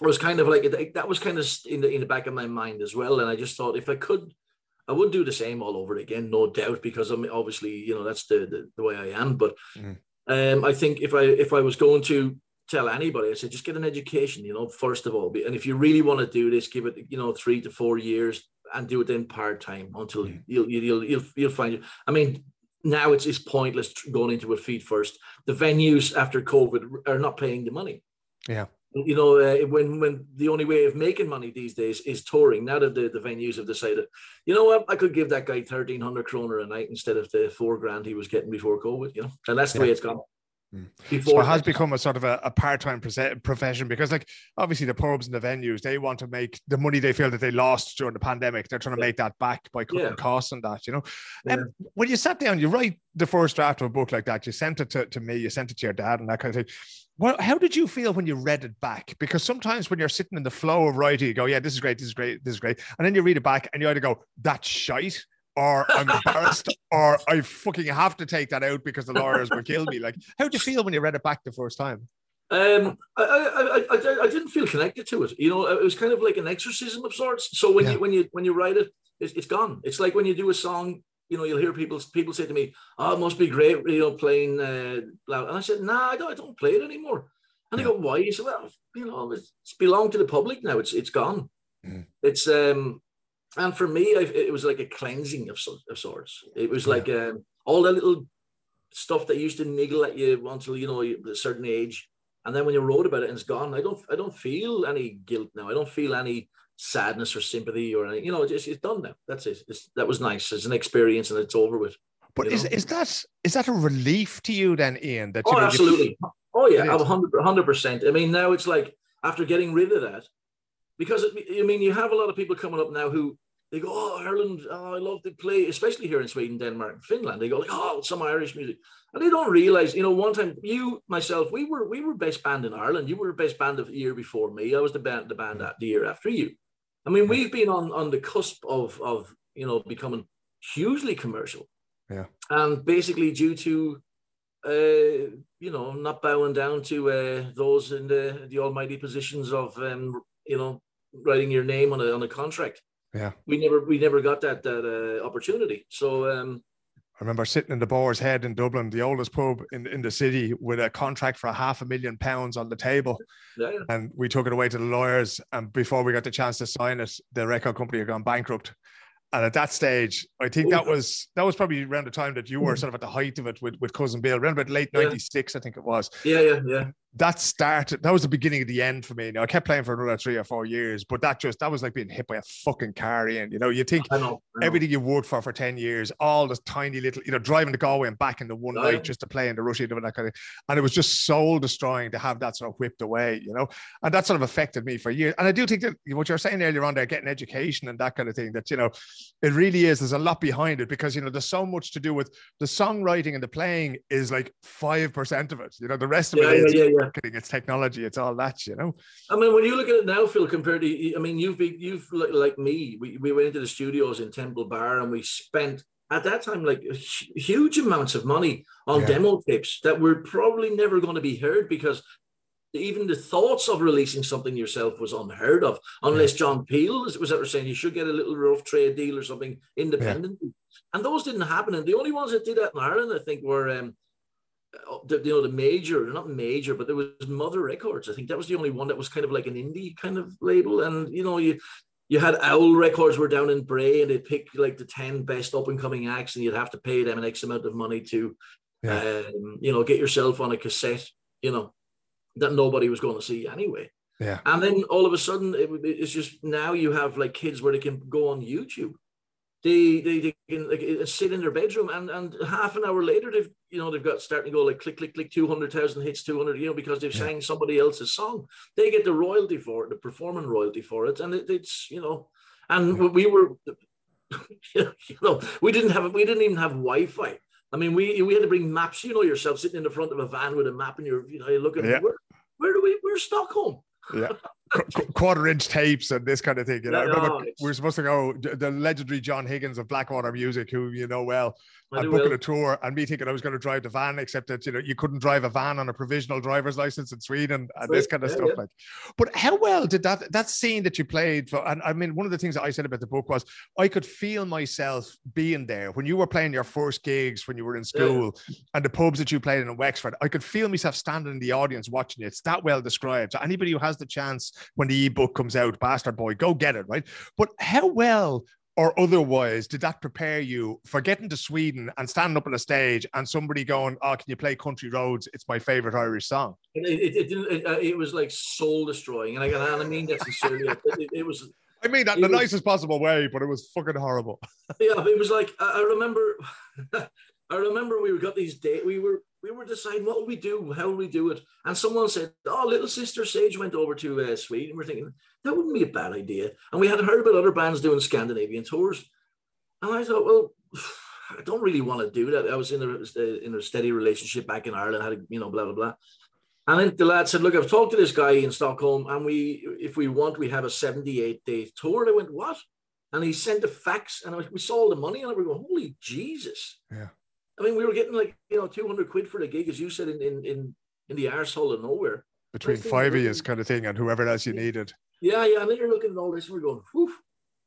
it was kind of like that was kind of in the in the back of my mind as well, and I just thought if I could I would do the same all over again, no doubt, because I'm obviously, you know, that's the the, the way I am. But mm. um, I think if I if I was going to tell anybody, I said just get an education, you know, first of all. And if you really want to do this, give it, you know, three to four years and do it then part time until mm. you'll, you'll you'll you'll find it. I mean, now it's it's pointless going into it feet first. The venues after COVID are not paying the money. Yeah you know, uh, when when the only way of making money these days is touring. Now that the, the venues have decided, you know what, I could give that guy thirteen hundred kroner a night instead of the four grand he was getting before COVID. You know, and that's the yeah. way it's gone. Hmm. Before so it has become a sort of a, a part-time profession because like obviously the pubs and the venues they want to make the money they feel that they lost during the pandemic. They're trying to make that back by cutting yeah. costs and that you know? And um, when you sat down you write the first draft of a book like that you sent it to, to me you sent it to your dad and that kind of thing. Well, how did you feel when you read it back? Because sometimes when you're sitting in the flow of writing, you go, "Yeah, this is great, this is great, this is great," and then you read it back and you either go, "That's shite," or "I'm embarrassed," or "I fucking have to take that out because the lawyers will kill me." Like, how did you feel when you read it back the first time? Um, I, I, I, I, didn't feel connected to it. You know, it was kind of like an exorcism of sorts. So when yeah. you when you when you write it, it's, it's gone. It's like when you do a song you know, you'll hear people people say to me, "Oh, it must be great, you know, playing." Uh, loud. And I said, "Nah, I don't, I don't play it anymore." And yeah. I go, "Why?" He said, "Well, you know, it's, it's belonged to the public now. It's it's gone. Mm. It's um." And for me, I, it was like a cleansing of, of sorts. It was like um, all the little stuff that used to niggle at you until you know a certain age, and then when you wrote about it and it's gone, I don't I don't feel any guilt now. I don't feel any sadness or sympathy or anything. You know, it's, it's done now. That's it. It's, that was nice. It's an experience and it's over with. But is, is that is that a relief to you then, Ian? That oh, know, absolutely. oh yeah, I'm 100 percent. I mean, now it's like after getting rid of that, because it, I mean, you have a lot of people coming up now who they go, "Oh, Ireland, oh, I love to play," especially here in Sweden, Denmark, Finland. They go like, "Oh, some Irish music," and they don't realize. You know, one time you, myself, we were we were best band in Ireland. You were best band of the year before me. I was the band the band the year after you. I mean, we've been on on the cusp of of you know becoming hugely commercial. Yeah. And basically due to uh, you know not bowing down to uh, those in the the almighty positions of um, you know writing your name on a on a contract. Yeah. We never we never got that that uh, opportunity. So um I remember sitting in the Boar's Head in Dublin, the oldest pub in, in the city, with a contract for a half a million pounds on the table. Yeah. And we took it away to the lawyers. And before we got the chance to sign it, the record company had gone bankrupt. And at that stage, I think that was that was probably around the time that you were sort of at the height of it with, with cousin Bill, around about late '96, yeah. I think it was. Yeah, yeah, yeah that started that was the beginning of the end for me. Now I kept playing for another three or four years, but that just that was like being hit by a fucking car in. You know, you think I know, I know. everything you worked for for 10 years, all this tiny little, you know, driving to Galway and back in the one oh, night just to play in the Russia and that kind of and it was just soul destroying to have that sort of whipped away, you know. And that sort of affected me for years. And I do think that what you're saying earlier on there, getting education and that kind of thing, that you know, it really is, there's a lot behind it because you know, there's so much to do with the songwriting and the playing is like five percent of it. You know, the rest of yeah, it yeah, is yeah, marketing, it's technology. It's all that, you know. I mean, when you look at it now, Phil, compared to, I mean, you've been, you've like me, we, we went into the studios in Temple Bar and we spent at that time like huge amounts of money on yeah. demo tapes that were probably never going to be heard because even the thoughts of releasing something yourself was unheard of unless yeah. John Peel was, ever saying you should get a little rough trade deal or something independent. Yeah. And those didn't happen. And the only ones that did that in Ireland, I think, were um, the, you know the major not major but there was mother records i think that was the only one that was kind of like an indie kind of label and you know you you had owl records were down in bray and they'd pick like the 10 best up and coming acts and you'd have to pay them an x amount of money to yeah. um, you know get yourself on a cassette you know that nobody was going to see anyway Yeah. And then all of a sudden, it, would- it's just now you have like kids where they can go on YouTube. They they, they can like, uh, sit in their bedroom and and half an hour later they've you know they've got starting to go like click click click two hundred thousand hits two hundred you know because they've sang somebody else's song. They get the royalty for it, the performing royalty for it, and it, it's you know, and we were, you know, we didn't have we didn't even have Wi-Fi. I mean, we we had to bring maps. You know yourself sitting in the front of a van with a map, and you're you know you're looking Yeah. where where do we where's Stockholm? Yeah. Qu- qu- quarter inch tapes and this kind of thing. You know, remember no, we were supposed to go, the legendary John Higgins of Blackwater Music, who you know well, and booking well. a tour and me thinking I was going to drive the van, except that you know you couldn't drive a van on a provisional driver's license in Sweden and this kind of yeah, stuff. yeah. Like, but how well did that that scene that you played for? And I mean, one of the things that I said about the book was I could feel myself being there when you were playing your first gigs when you were in Yeah. school and the pubs that you played in Wexford. I could feel myself standing in the audience watching you. It's that well described. So anybody who has the chance when the ebook comes out, Bastard Boy, go get it, right? But how well or otherwise did that prepare you for getting to Sweden and standing up on a stage and somebody going, "Oh, can you play Country Roads? It's my favorite Irish song." It, it, it didn't. It, uh, it was like soul destroying, and I, and I mean that sincerely. It, it, it was. I mean that in the was- nicest possible way, but it was fucking horrible. Yeah, it was like I, remember. I remember we got these day. We were we were deciding what will we do, how will we do it, and someone said, "Oh, little sister Sage went over to uh, Sweden." We're thinking that wouldn't be a bad idea, and we had heard about other bands doing Scandinavian tours, and I thought, well. I don't really want to do that. I was in a in a steady relationship back in Ireland. Had a, you know, blah blah blah. And then the lad said, "Look, I've talked to this guy in Stockholm, and we, if we want, we have a seventy-eight day tour." And I went, "What?" And he sent a fax, and was, we saw all the money, and I was going, "Holy Jesus!" Yeah. I mean, we were getting like you know two hundred quid for the gig, as you said, in in in, in the arsehole of nowhere. Between five you kind of thing and whoever else you needed. Yeah, yeah. And then you're looking at all this, and we're going, "Whew,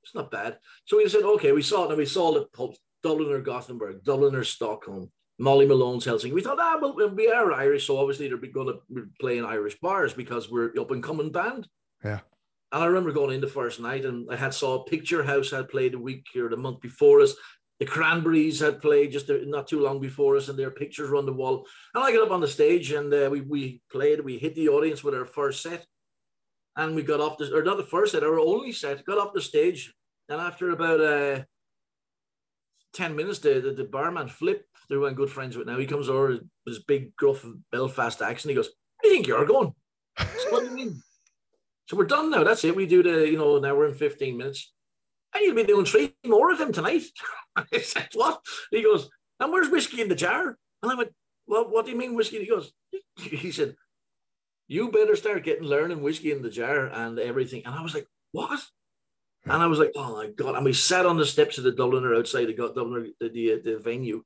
it's not bad." So we said, "Okay," we saw it, and we saw the pubs, Dublin or Gothenburg, Dublin or Stockholm. Molly Malone's Helsinki. We thought, ah, well, we are Irish, so obviously they're going to play in Irish bars because we're up and coming band. Yeah. And I remember going in the first night, and I had saw Picture House had played a week or the month before us. The Cranberries had played just not too long before us, and their pictures were on the wall. And I got up on the stage, and uh, we we played. We hit the audience with our first set, and we got off the or not the first set, our only set. Got off the stage, and after about uh, ten minutes, the, the the barman Flip, who I'm good friends with now, he comes over with his big gruff Belfast accent. He goes, "I think you're going." So what do you mean? So we're done now. That's it. We do the, you know, now we're in 15 minutes. And you'll be doing three more of them tonight. I said, what? He goes, and where's whiskey in the jar? And I went, well, what do you mean whiskey? He goes, he said, you better start getting learning whiskey in the jar and everything. And I was like, what? And I was like, oh my God. And we sat on the steps of the Dubliner outside the Dubliner, the, the, the venue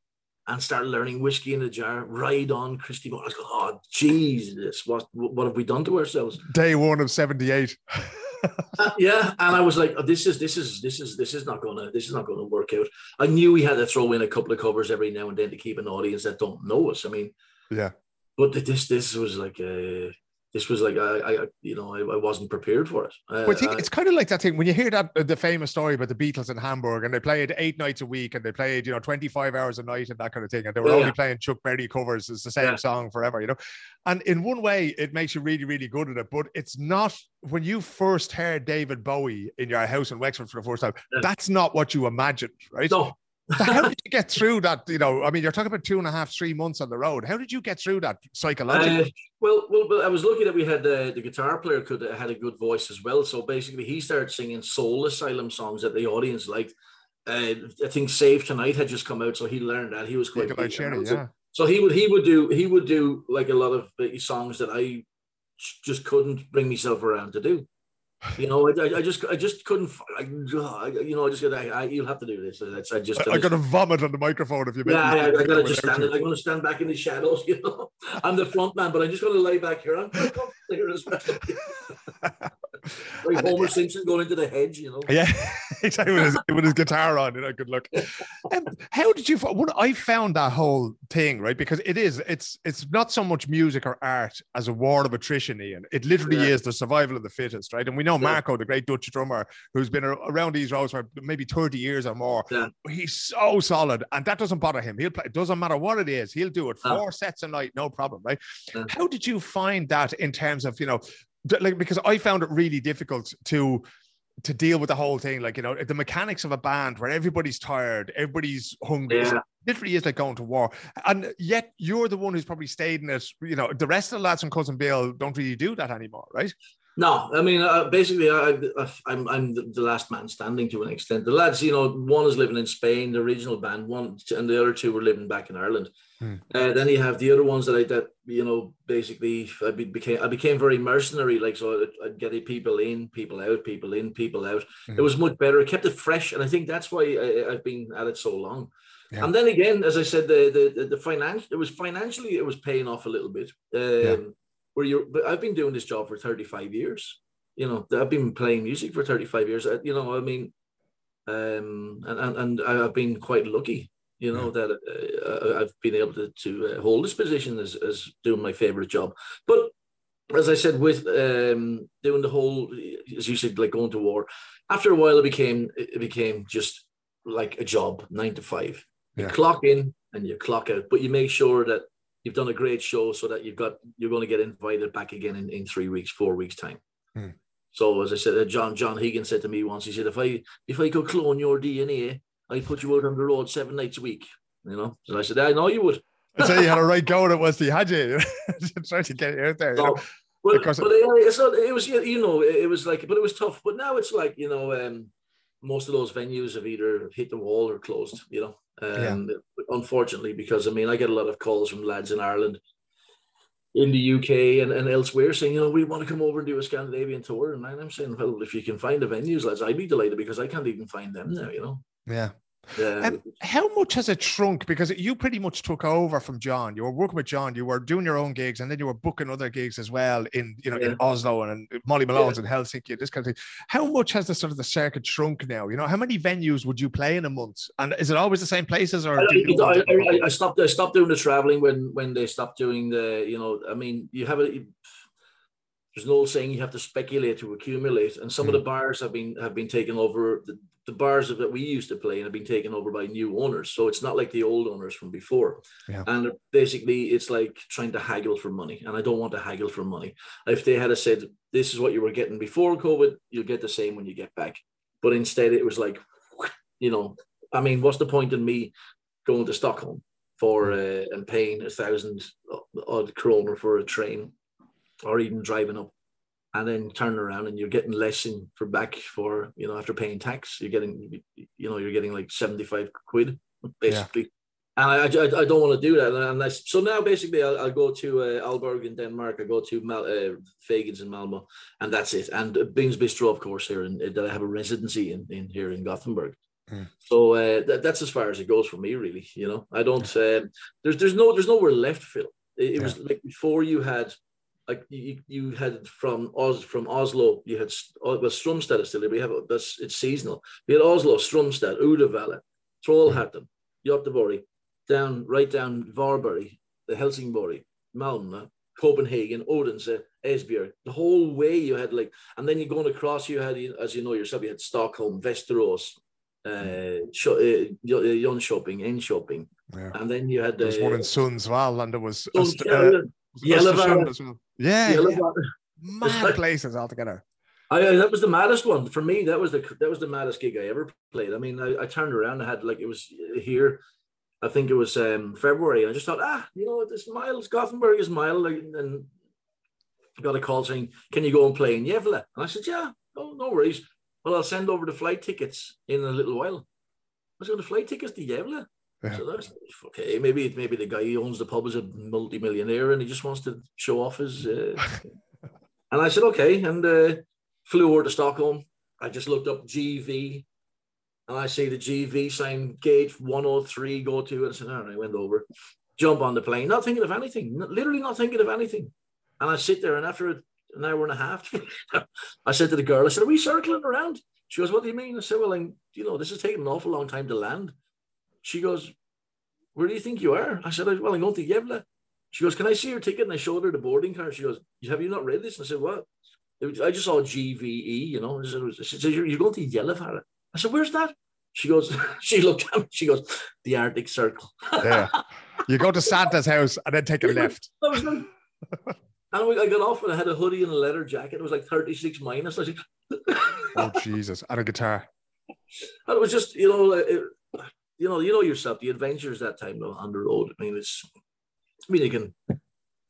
and started learning whiskey in the jar, ride on Christy Moore. I was going, oh, Jesus, what, what have we done to ourselves? Day one of 78. Uh, yeah, and I was like, oh, this is this is this is this is not gonna this is not gonna work out. I knew we had to throw in a couple of covers every now and then to keep an audience that don't know us. I mean, Yeah. but this this was like uh this was like I, I you know I, I wasn't prepared for it. Uh, Well, I think I- it's kind of like that thing when you hear that uh, the famous story about the Beatles in Hamburg and they played eight nights a week and they played you know twenty five hours a night and that kind of thing and they were Yeah, only yeah. playing Chuck Berry covers. It's the same Yeah. song forever, you know. And in one way, it makes you really really good at it, but it's not when you first heard David Bowie in your house in Wexford for the first time. That's not what you imagined, right? no, So how did you get through that? You know, I mean, you're talking about two and a half, three months on the road. How did you get through that psychologically? Uh, well, well, I was lucky that we had uh, the guitar player could had a good voice as well. So basically, he started singing soul asylum songs that the audience liked. Uh, I think "Save Tonight" had just come out, so he learned that he was quite. Big Cherry, yeah. So he would he would do he would do like a lot of uh, songs that I just couldn't bring myself around to do. You know, I, I- just I just couldn't. I, you know, I just I, I, you'll have to do this. I, I just I, am gonna vomit on the microphone if you yeah, I, I gotta just stand. I'm gonna stand back in the shadows. You know, I'm the front man, but I'm just gonna lay back here. I'm quite comfortable here as well. like Homer Simpson going into the hedge. You know. Yeah, exactly. With his, with his guitar on, you know, good luck. Um, how did you? What I found that whole thing right because it is. It's it's not so much music or art as a war of attrition, Ian. It literally Yeah. is the survival of the fittest, right? And we know Marco, the great Dutch drummer, who's been around these roads for maybe thirty years or more. Yeah. He's so solid, and that doesn't bother him. He'll play. It doesn't matter what it is. He'll do it four sets a night, no problem, right? Yeah. How did you find that in terms of you know? Like because I found it really difficult to to deal with the whole thing. Like you know, the mechanics of a band where everybody's tired, everybody's hungry. Yeah. literally is like going to war. And yet you're the one who's probably stayed in it. You know, the rest of the lads from Cousin Bill don't really do that anymore, right? No, I mean, uh, basically, I, I, I'm I'm the, last man standing to an extent. The lads, you know, one is living in Spain, the original band, one, and the other two were living back in Ireland. Hmm. Uh, then you have the other ones that I that you know basically I be, became I became very mercenary. Like so, I'd, I'd get people in, people out, people in, people out. Hmm. It was much better. It kept it fresh, and I think that's why I, I've been at it so long. Yeah. And then again, as I said, the the the, the finance it was financially it was paying off a little bit. Um, Where you're, but I've been doing this job for 35 years. You know, I've been playing music for 35 years. Uh, You know, I mean, um, and and, and I've been quite lucky. You know that uh, I've been able to to uh, hold this position as as doing my favorite job. But as I said, with um, doing the whole, as you said, like going to war. After a while, it became it became just like a job, nine to five. You Yeah. clock in and you clock out, but you make sure that you've done a great show so that you've got you're going to get invited back again in, in three weeks, four weeks time. Hmm. So as I said, uh, John John Higgins said to me once, he said, if I if I could clone your DNA, I'd put you out on the road seven nights a week. You know, so I said, I know you would. I'd say you had a right go at it, was you had you trying to get it out there. you know? So, but, Because- but it, it's not, it was you know it was like but it was tough. But now it's like you know um, most of those venues have either hit the wall or closed. You know, um, unfortunately, because I mean I get a lot of calls from lads in Ireland, in the UK and, and elsewhere saying you know we want to come over and do a Scandinavian tour, and I'm saying well if you can find the venues, lads, I'd be delighted because I can't even find them now. You know. Yeah. Uh, Um, how much has it shrunk? Because you pretty much took over from John. You were working with John. You were doing your own gigs, and then you were booking other gigs as well in you know in Oslo and Molly Malone's in Helsinki. This kind of thing. How much has the sort of the circuit shrunk now? You know, how many venues would you play in a month? And is it always the same places, or I, I, I, I stopped. I stopped doing the traveling when when they stopped doing the. You know, I mean, you have a. There's an old saying you have to speculate to accumulate, and some of the hmm. bars have been have been taken over. The, the bars that we used to play and have been taken over by new owners. So it's not like the old owners from before. Yeah. And basically, it's like trying to haggle for money, and I don't want to haggle for money. If they had said this is what you were getting before COVID, you'll get the same when you get back. But instead, it was like, you know, I mean, what's the point in me going to Stockholm for hmm. uh, and paying a thousand uh, odd kroner for a train, or even driving up, and then turn around and you're getting less in for back for you know after paying tax, you're getting you know you're getting like seventy five quid basically. And I, I, I don't want to do that. And I, so now basically I'll, I'll go to uh, Aalborg in Denmark. I go to Mal, uh, Fagans in Malmo, and that's it. And uh, Beans Bistro, of course, here in, that I have a residency in, in here in Gothenburg. Mm. So uh, that, that's as far as it goes for me, really. You know, I don't. Um, there's there's no there's nowhere left, Phil. It, it was like before you had. Like you, you had from Os from Oslo, you had oh, well Stromstad is still there. We have that's it's seasonal. We had Oslo, Stromstad, Uddevalla, Trollhättan, Göteborg, down right down Varberg, the Helsingborg, Malmö, Copenhagen, Odense, Esbjerg. The whole way you had like, and then you're going across. You had, as you know yourself, you had Stockholm, Västerås, uh, Scho- uh, Jönköping, Enköping, Yeah. and then you had There was one uh, in Sundsvall, and there was Sund- Öst- uh, Gällivare. Östersund as well. Yeah, yeah. Gällivare. mad places altogether. I, I- that was the maddest one for me. That was the that was the maddest gig I ever played. I mean, I, I turned around. I had like it was here. I think it was um, February. I just thought, ah, you know this Miles Gothenburg is mile, like, and got a call saying, "Can you go and play in Gävle?" And I said, "Yeah, oh, no worries. Well, I'll send over the flight tickets in a little while." I said, "The flight tickets to Gävle." Yeah. So that's okay. Maybe maybe the guy who owns the pub is a multi-millionaire and he just wants to show off his. Uh... and I said, "Okay," and uh, flew over to Stockholm. I just looked up GV and I see the GV sign gate 103, go to it. I said, all right, I went over, jump on the plane, not thinking of anything, literally not thinking of anything. And I sit there, and after an hour and a half, I said to the girl, I said, Are we circling around? She goes, What do you mean? I said, Well, I'm, you know, this is taking an awful long time to land. She goes, Where do you think you are? I said, Well, I'm going to Gävle. She goes, Can I see your ticket? And I showed her the boarding card. She goes, Have you not read this? And I said, What? Was- I just saw GVE, you know. She said, You're you're going to Gällivare. I said, Where's that? She goes, She looked at me. She goes, The Arctic Circle. Yeah. You go to Santa's house and then take a left. I was like, And we, I got off and I had a hoodie and a leather jacket. It was like 36 minus. I said, Oh Jesus! And a guitar. and it was just, you know, it, you know, you know yourself, the adventures that time on the road. I mean, it's, I mean, you can,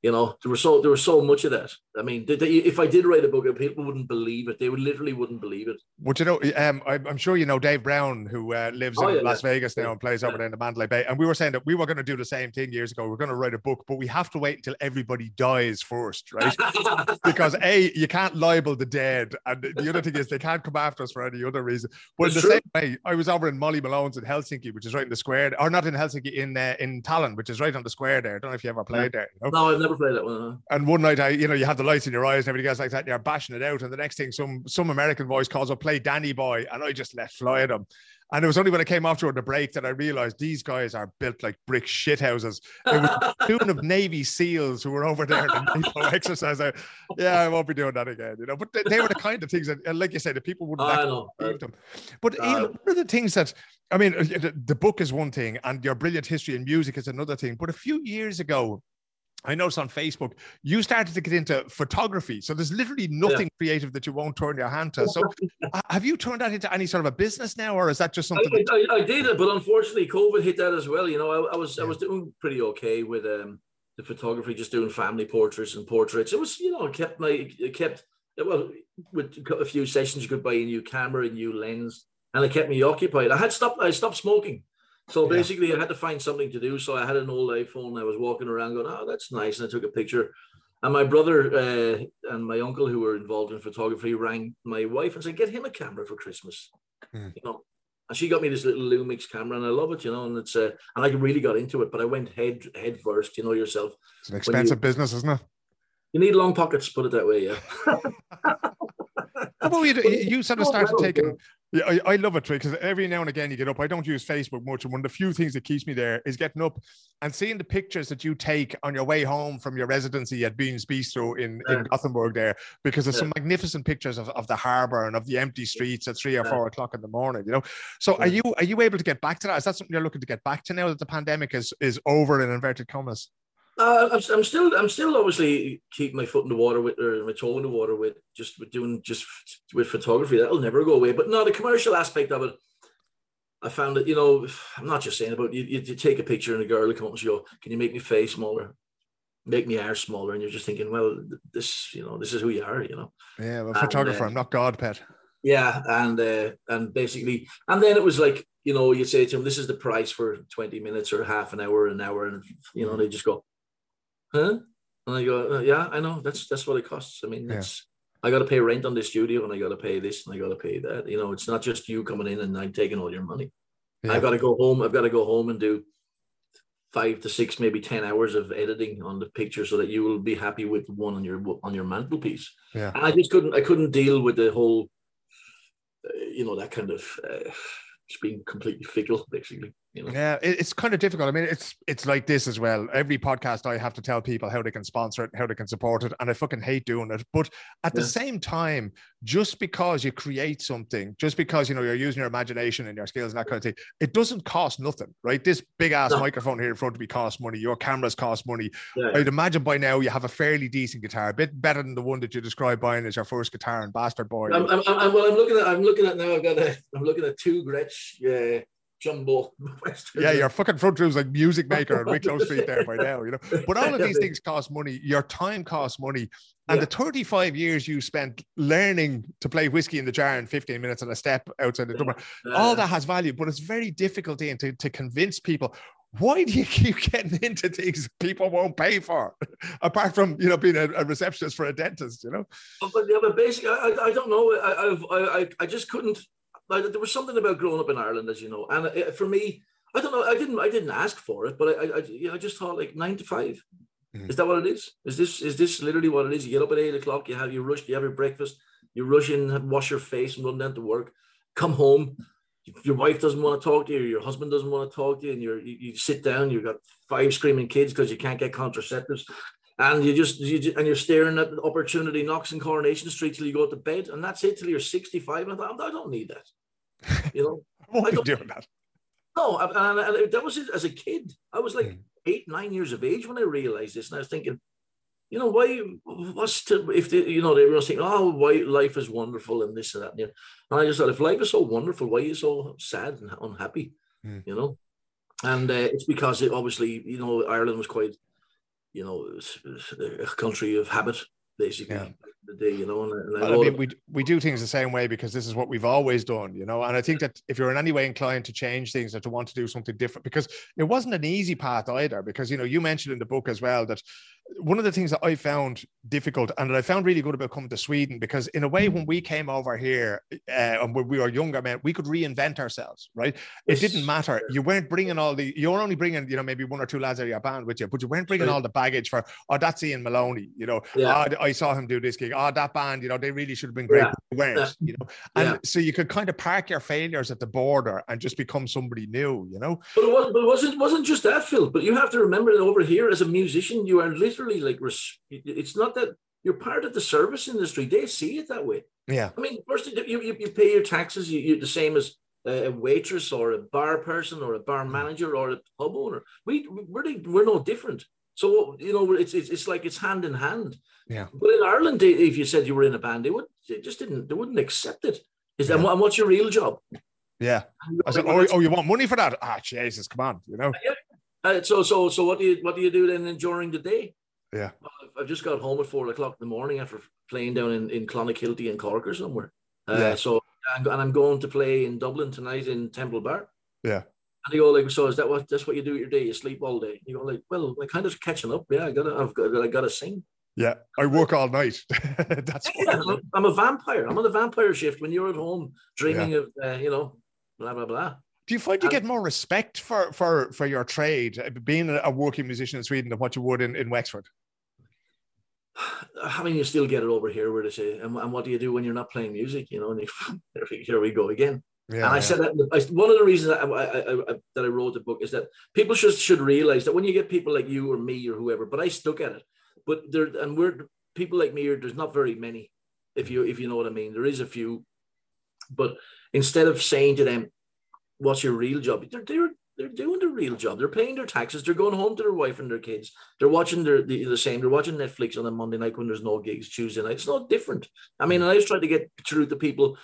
you know, there was so there was so much of that. I mean, they, if I did write a book, people wouldn't believe it. They would literally wouldn't believe it. Would you know? Um, I, I'm sure you know Dave Brown, who uh, lives Oh, in yeah, Las yeah. Vegas now and plays over Yeah. there in the Mandalay Bay. And we were saying that we were going to do the same thing years ago. We're going to write a book, but we have to wait until everybody dies first, right? because a you can't libel the dead, and the other thing is they can't come after us for any other reason. But in the true. same way, I was over in Molly Malone's in Helsinki, which is right in the square, or not in Helsinki, in uh, in Tallinn, which is right on the square there. I don't know if you ever played there. You know? no, I've never played that one. huh? And one night, I, you know, you have the lights in your eyes and everything else like that, and you're bashing it out. And the next thing, some some American voice calls up, play Danny Boy, and I just let fly at them. And it was only when I came after during the break that I realized these guys are built like brick shithouses. It was a tune of Navy SEALs who were over there in the NATO exercise. I, yeah, I won't be doing that again, you know. But they, they were the kind of things that, like you said, the people wouldn't I actually know. believe them. But Uh, Ian, one of the things that I mean, uh, the, the book is one thing, and your brilliant history and music is another thing. But a few years ago, I noticed on Facebook you started to get into photography. So there's literally nothing creative that you won't turn your hand to. So have you turned that into any sort of a business now, or is that just I, something? that- I, I did it, but unfortunately, COVID hit that as well. You know, I, I was I was doing pretty okay with um, the photography, just doing family portraits and portraits. It was, you know, it kept my it kept well with a few sessions. You could buy a new camera, a new lens, and it kept me occupied. I had stopped. I stopped smoking. So Yeah. basically, I had to find something to do. So I had an old iPhone. I was walking around going, "Oh, that's nice," and I took a picture. And my brother uh, and my uncle, who were involved in photography, rang my wife and said, "Get him a camera for Christmas." Hmm. You know, and she got me this little Lumix camera, and I love it. You know, and it's uh, and I really got into it. But I went head head first. You know yourself. It's an expensive business, isn't it? You need long pockets. Put it that way. Yeah. How about you? You sort of started taking. Yeah, I, I love it, because every now and again you get up. I don't use Facebook much, and one of the few things that keeps me there is getting up and seeing the pictures that you take on your way home from your residency at Beans Bistro in, in Gothenburg there, because there's Yeah. some magnificent pictures of, of the harbour and of the empty streets at three or Yeah. four o'clock in the morning. You know, so are you are you able to get back to that? Is that something you're looking to get back to now that the pandemic is is over in inverted commas? Uh, I'm, I'm still, I'm still obviously keeping my foot in the water with, or my toe in the water with just with doing just with photography. That'll never go away. But no, the commercial aspect of it, I found that you know, I'm not just saying about you. You, you take a picture and a girl will come up and go, "Can you make me face smaller, make me hair smaller?" And you're just thinking, well, this, you know, this is who you are, you know. Yeah, I'm a And, photographer. uh, I'm not God, pet. Yeah, and uh, and basically, and then it was like you know, you say to them, "This is the price for twenty minutes or half an hour, an hour," and you know, they just go, "Huh?" And I go, uh, "Yeah, I know. That's that's what it costs. I mean, Yeah. I got to pay rent on the studio, and I got to pay this, and I got to pay that. You know, it's not just you coming in and I'm taking all your money. Yeah. I've got to go home. I've got to go home and do five to six, maybe ten hours of editing on the picture, so that you will be happy with one on your on your mantelpiece." Yeah. And I just couldn't. I couldn't deal with the whole, uh, you know, that kind of uh, just being completely fickle, basically. You know. Yeah, it's kind of difficult. I mean, it's it's like this as well. Every podcast I have to tell people how they can sponsor it, how they can support it, and I fucking hate doing it. But at the same time, just because you create something, just because you know you're using your imagination and your skills and that kind of thing, it doesn't cost nothing, right? This big ass No. microphone here in front of me costs money. Your cameras cost money. Yeah. I'd imagine by now you have a fairly decent guitar, a bit better than the one that you described buying as your first guitar and Bastard Boy. I'm, I'm, I'm, well, I'm looking at. I'm looking at now. I've got a. I'm looking at two Gretsch uh, jumbo. Western. Yeah, your fucking front room's like Music Maker on Wicklow Street there by now, you know. But all of these things cost money. Your time costs money. And Yeah. the 35 years you spent learning to play whiskey in the jar in 15 minutes on a step outside the door, Uh, all that has value, but it's very difficult to, to convince people. Why do you keep getting into things people won't pay for? Apart from, you know, being a, a receptionist for a dentist, you know? But, yeah, but basically, I, I, I don't know. I, I, I, I just couldn't. Like, there was something about growing up in Ireland, as you know, and uh, for me, I don't know. I didn't. I didn't ask for it, but I, I, I, you know, I just thought like nine to 5 Mhm. Is that what it is? Is this is this literally what it is? You get up at eight o'clock. You have you rush. You have your breakfast. You rush in, wash your face, and run down to work. Come home. Your wife doesn't want to talk to you. Your husband doesn't want to talk to you, and you're, you you sit down. You've got five screaming kids because you can't get contraceptives and you just you and you're staring at the opportunity knocks in Coronation Street till you go to bed, and that's it till you're 65. And I thought, I don't need that. You know, I won't I be don't- doing that. no, and, that was it as a kid. I was like Mm. eight, nine years of age when I realized this, and I was thinking, you know, why what's to if they, you know, they were saying, oh, why life is wonderful and this and that. And, and I just thought, if life is so wonderful, why are you so sad and unhappy? Mm. You know, and uh, it's because it obviously, you know, Ireland was quite, you know, a country of habit, basically. Yeah the day, you know. And, and I, I mean, we we do things the same way because this is what we've always done, you know. And I think that if you're in any way inclined to change things or to want to do something different, because it wasn't an easy path either. Because you know, you mentioned in the book as well that one of the things that I found difficult and that I found really good about coming to Sweden, because in a way, when we came over here uh, and when we were younger men, we could reinvent ourselves, right? It didn't matter. You weren't bringing all the, you were only bringing, you know, maybe one or two lads out of your band with you, but you weren't bringing all the baggage for, oh, that's Ian Moloney, you know, yeah. oh, I saw him do this gig. Oh, that band, you know, they really should have been great. Yeah. They weren't, Yeah. you know, and Yeah. so you could kind of park your failures at the border and just become somebody new, you know? But it, was, but it wasn't wasn't just that, Phil. But you have to remember that over here, as a musician, you are literally like it's not that you're part of the service industry. They see it that way. Yeah. I mean, first you you, you pay your taxes. You, you the same as a waitress or a bar person or a bar Mm. manager or a pub owner. We we're we're no different. So you know, it's it's, it's like it's hand in hand. Yeah. But in Ireland, if you said you were in a band, they would they just didn't they wouldn't accept it. Is that Yeah. and what's your real job? Yeah. I said, oh, oh, you want money for that? Ah, Jesus, come on, you know? Uh, so so so what do you what do you do then during the day? Yeah. Well, I've- just got home at four o'clock in the morning after playing down in, in Clonakilty and Cork or somewhere. Uh, Yeah. So and I'm going to play in Dublin tonight in Temple Bar. Yeah. And they go like, so is that what that's what you do with your day? You sleep all day. You go like, well, I kind of catching up. Yeah, I gotta I've got I gotta sing. Yeah. I work all night. That's Yeah, what I'm, a vampire. I'm on the vampire shift when you're at home dreaming of uh, you know blah blah blah. Do you find you get more respect for for for your trade, uh, being a- a working musician in Sweden, than what you would in, in Wexford? I mean, you still get it over here where they say, and, and what do you do when you're not playing music? You know, and you, here we go again. Yeah, and I said that I, one of the reasons that I, I, I, that I wrote the book is that people should should realize that when you get people like you or me or whoever, but I stuck at it. But there and we're people like me. There's not very many, if you if you know what I mean. There is a few, but instead of saying to them, "What's your real job?" They're they're they're doing their real job. They're paying their taxes. They're going home to their wife and their kids. They're watching their the, the same. They're watching Netflix on a Monday night when there's no gigs. Tuesday night. It's not different. I mean, hmm. I was trying to get through to people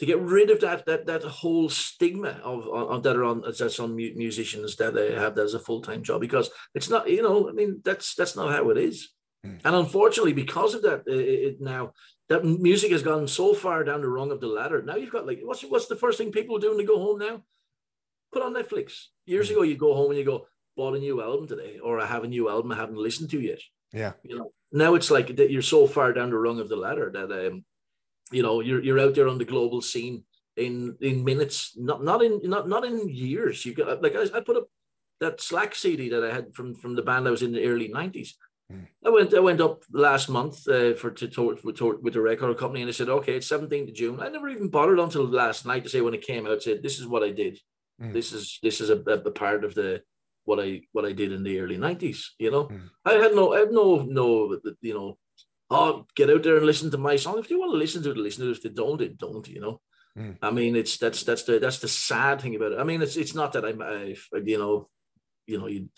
to get rid of that that that whole stigma of, of that are on that's on musicians that they have that as a full time job because it's not you know I mean that's that's not how it is, Mm. and unfortunately because of that it, it now that music has gone so far down the rung of the ladder. Now you've got like what's what's the first thing people are doing to go home now? Put on Netflix. Years Mm. ago, you go home and you go bought a new album today, or I have a new album I haven't listened to yet yeah, you know now it's like that you're so far down the rung of the ladder that um you know you're you're out there on the global scene in in minutes not not in not not in years you got like I, I put up that slack cd that i had from from the band i was in the early 90s Mm. I went. I went up last month uh, for to, to, with, to, with the record company, and I said, "Okay, it's 17th of June." I never even bothered until last night to say when it came out. Said, "This is what I did. Mm. This is this is a, a, a part of the what I what I did in the early 90s." You know, Mm. I had no, I had no, no, you know, oh, get out there and listen to my song. If they want to listen to it, listen to it. If they don't, they don't. You know. Mm. I mean, it's that's that's the that's the sad thing about it. I mean, it's it's not that I'm, I, you know, you know, you.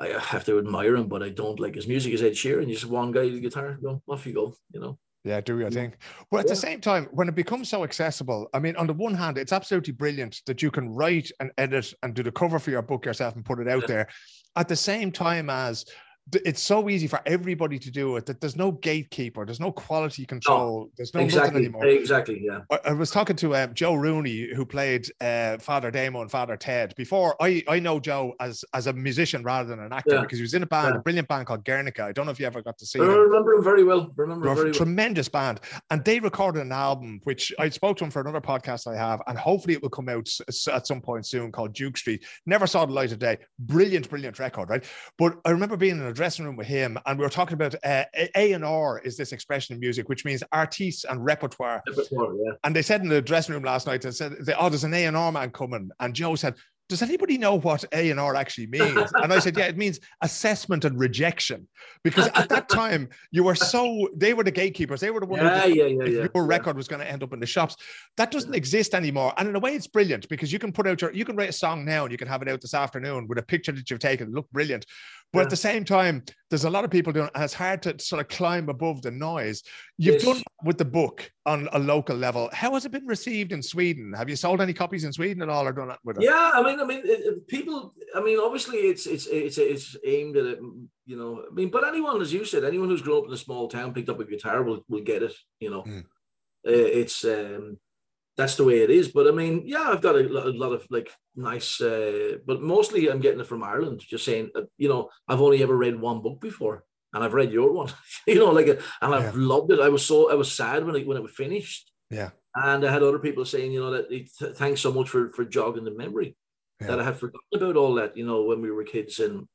I have to admire him, but I don't like his music. Is Ed Sheeran? Just one guy with the guitar, go off you go. You know. yeah, do your thing. But at the same time, when it becomes so accessible, I mean, on the one hand, it's absolutely brilliant that you can write and edit and do the cover for your book yourself and put it out Yeah. there. At the same time as it's so easy for everybody to do it that there's no gatekeeper, there's no quality control, there's no exactly. anymore. Exactly. Yeah. I, I was talking to um, Joe Rooney, who played uh, Father Damo and Father Ted. Before I, I know Joe as as a musician rather than an actor Yeah. because he was in a band, Yeah. a brilliant band called Guernica. I don't know if you ever got to see I remember him very well. Remember They're him a very well. tremendous band, and they recorded an album which I spoke to him for another podcast I have, and hopefully it will come out at some point soon called Duke Street. Never saw the light of day. Brilliant, brilliant record, right? But I remember being in a dressing room with him, and we were talking about uh, A and R is this expression in music, which means artistes and repertoire. Before, yeah. And they said in the dressing room last night, they said, "Oh, there's an A and R man coming," and Joe said. Does anybody know what A and R actually means? And I said, yeah, it means assessment and rejection. Because at that time, you were so they were the gatekeepers. They were the ones Yeah, yeah, yeah, if yeah. your record was going to end up in the shops. That doesn't exist anymore. And in a way, it's brilliant because you can put out your you can write a song now and you can have it out this afternoon with a picture that you've taken. Look brilliant. But at the same time, there's a lot of people doing, and it's hard to sort of climb above the noise. You've Yes. done with the book on a local level. How has it been received in Sweden? Have you sold any copies in Sweden at all, or done that with it? Yeah, I mean, I mean, it, it- people. I mean, obviously, it's it's it's it's aimed at it. You know, I mean, but anyone, as you said, anyone who's grown up in a small town, picked up a guitar, will will get it. You know, Mm. Uh, it's um, that's the way it is. But I mean, yeah, I've got a, a lot of like nice, uh, but mostly I'm getting it from Ireland. Just saying, uh, you know, I've only ever read one book before, and I've read your one. you know, like, uh, and I've loved it. I was so I was sad when it when it was finished. Yeah. And I had other people saying, you know, that th- thanks so much for for jogging the memory that I had forgotten about all that, you know, when we were kids and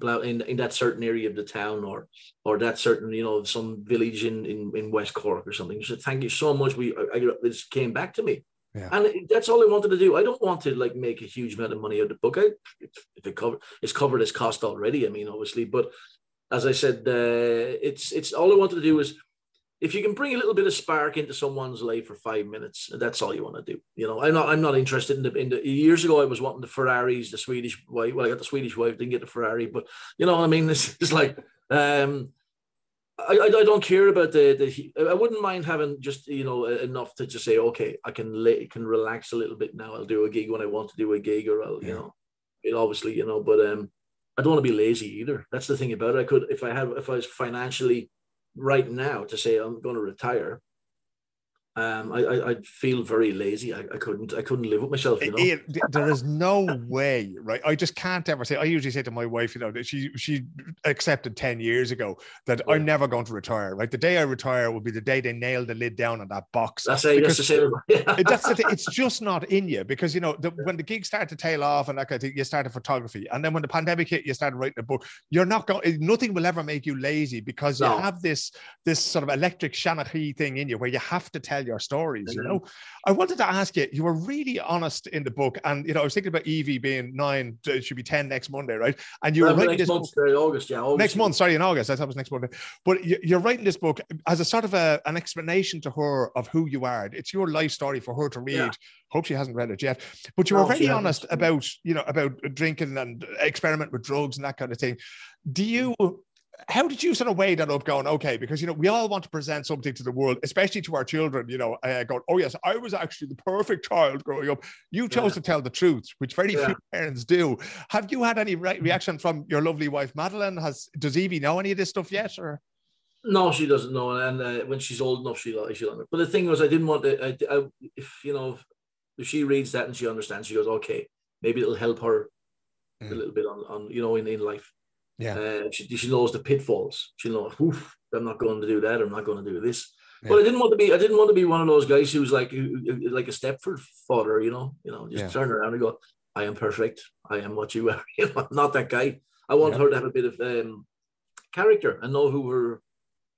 in, in that certain area of the town or or that certain, you know, some village in, in, in West Cork or something. So thank you so much. We I, I, this came back to me. Yeah. And that's all I wanted to do. I don't want to like make a huge amount of money out of the book. I, if it cover, it's covered its cost already. I mean, obviously, but as I said, uh, it's it's all I wanted to do is if you can bring a little bit of spark into someone's life for five minutes, that's all you want to do. You know, I'm not I'm not interested in the in the years ago I was wanting the Ferraris, the Swedish wife. Well, I got the Swedish wife, didn't get the Ferrari, but you know what I mean? It's, it's like um I, I, I don't care about the the I wouldn't mind having just you know enough to just say okay I can lay, can relax a little bit now I'll do a gig when I want to do a gig or I'll you know it obviously you know but um I don't want to be lazy either that's the thing about it I could if I have if I was financially right now to say I'm going to retire um I, I I'd feel very lazy I, I couldn't I couldn't live with myself you know Ian, there is no way, right? I just can't ever say. I usually say to my wife, you know, that she she accepted ten years ago that Yeah. I'm never going to retire. Right, the day I retire will be the day they nail the lid down on that box. that's it that's the same that's the thing. It's just not in you because you know the, when the gigs start to tail off and that kind of thing, you started photography, and then when the pandemic hit, you started writing a book. You're not going. Nothing will ever make you lazy because you have this this sort of electric seanchaí thing in you where you have to tell your stories. You Mhm. know, I wanted to ask you. You were really honest in the book, and you know, I was thinking about Evie being nine. It should be ten next Monday, right? And you were Uh, writing next this month book uh, August yeah August. next month sorry in august i thought it was next Monday. but you- you're writing this book as a sort of a, an explanation to her of who you are it's your life story for her to read Yeah. hope she hasn't read it yet but you were very she honest about you know about drinking and experiment with drugs and that kind of thing do you how did you sort of weigh that up going okay because you know we all want to present something to the world especially to our children you know uh, going oh yes i was actually the perfect child growing up you chose Yeah. to tell the truth which very Yeah. few parents do have you had any re- reaction from your lovely wife madeline has does evie know any of this stuff yet or No, she doesn't know, and uh, when she's old enough, she'll she'll. But the thing was, I didn't want to. I, I, if you know, if she reads that and she understands, she goes, okay, maybe it'll help her a Mm. little bit on, on you know in, in life. Yeah. Uh, she she knows the pitfalls. She'll know, Oof, I'm not going to do that. I'm not going to do this. Yeah. But I didn't want to be. I didn't want to be one of those guys who's like who, who- like a Stepford father. You know, you know, just Yeah. turn around and go, I am perfect. I am what you are. You know, I'm not that guy. I want Yeah. her to have a bit of um, character and know who her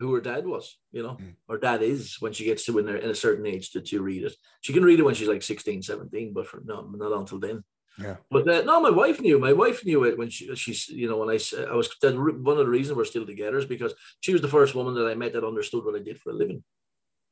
who her dad was, you know, Mm. or dad is when she gets to in, in a certain age to, to read it. She can read it when she's like 16, 17, but for no, not until then. Yeah. But uh, no, my wife knew. My wife knew it when she she's you know when I, I was that one of the reasons we're still together is because she was the first woman that I met that understood what I did for a living.